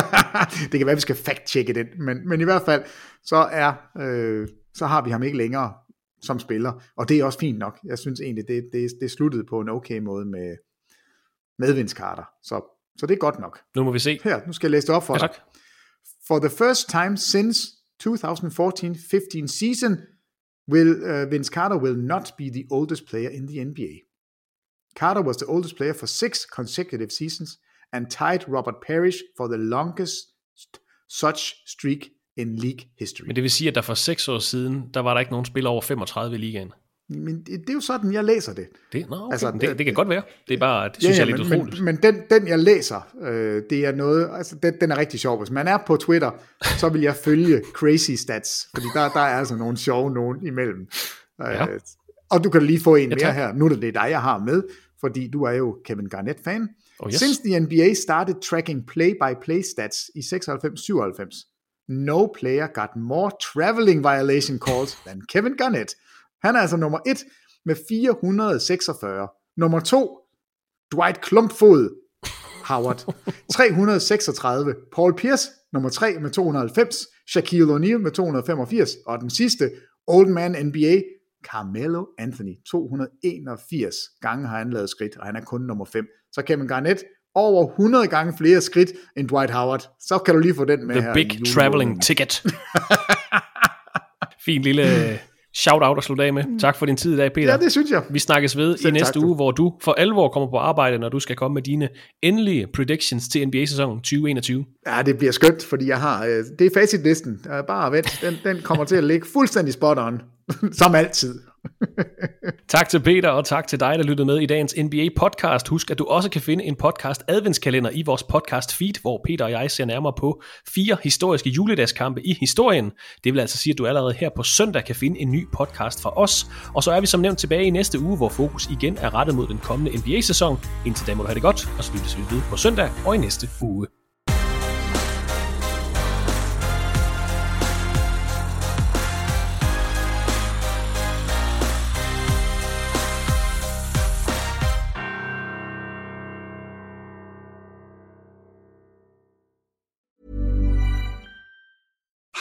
det kan være, vi skal fact-checke den, men, men i hvert fald, så er øh, så har vi ham ikke længere som spiller, og det er også fint nok. Jeg synes egentlig, det, det, det sluttede på en okay måde med, med Vince Carter, så, så det er godt nok. Nu må vi se. Her, nu skal jeg læse det op for Ja, dig. For the first time since 2014-15 season, will uh, Vince Carter will not be the oldest player in the NBA. Carter was the oldest player for six consecutive seasons and tied Robert Parrish for the longest such streak in league history. Men det vil sige, at der for seks år siden, der var der ikke nogen spiller over 35 i ligaen. Men det, det er jo sådan, jeg læser det. Det, no, okay. Altså, det, det kan godt være. Det er bare, det Ja, synes ja, jeg er lidt men, utroligt. men, men den, den, jeg læser, øh, det er noget, altså den, den er rigtig sjov. Hvis man er på Twitter, så vil jeg følge Crazy Stats, fordi der, der er altså nogle sjove nogen imellem. Ja. Øh, og du kan lige få en Ja, mere her. Nu er det dig, jeg har med, fordi du er jo Kevin Garnett-fan. Oh, yes. Since the NBA started tracking play-by-play stats i 96-97, no player got more traveling violation calls than Kevin Garnett. Han er altså nummer 1 med 446. Nummer 2, Dwight Klumpfod Howard. 336. Paul Pierce, nummer 3 med 290. Shaquille O'Neal med 285. Og den sidste, Old Man NBA, Carmelo Anthony. 281 gange har han lavet skridt, og han er kun nummer 5. Så Kevin Garnett over 100 gange flere skridt end Dwight Howard. Så kan du lige få den med her. The i Big. Traveling Ticket. fin lille shout-out at slutte af med. Tak for din tid i dag, Peter. Ja, det synes jeg. Vi snakkes ved Selv i næste tak, uge, hvor du for alvor kommer på arbejde, når du skal komme med dine endelige predictions til NBA-sæsonen 2021. Ja, det bliver skønt, fordi jeg har, øh, det er facitlisten. Øh, Bare vent, den, den kommer til at ligge fuldstændig spot on, som altid. Tak til Peter, og tak til dig, der lyttede med i dagens NBA-podcast. Husk, at du også kan finde en podcast-adventskalender i vores podcast-feed, hvor Peter og jeg ser nærmere på fire historiske juledagskampe i historien. Det vil altså sige, at du allerede her på søndag kan finde en ny podcast fra os. Og så er vi som nævnt tilbage i næste uge, hvor fokus igen er rettet mod den kommende NBA-sæson. Indtil da må du have det godt, og så lyttes vi ved på søndag og i næste uge.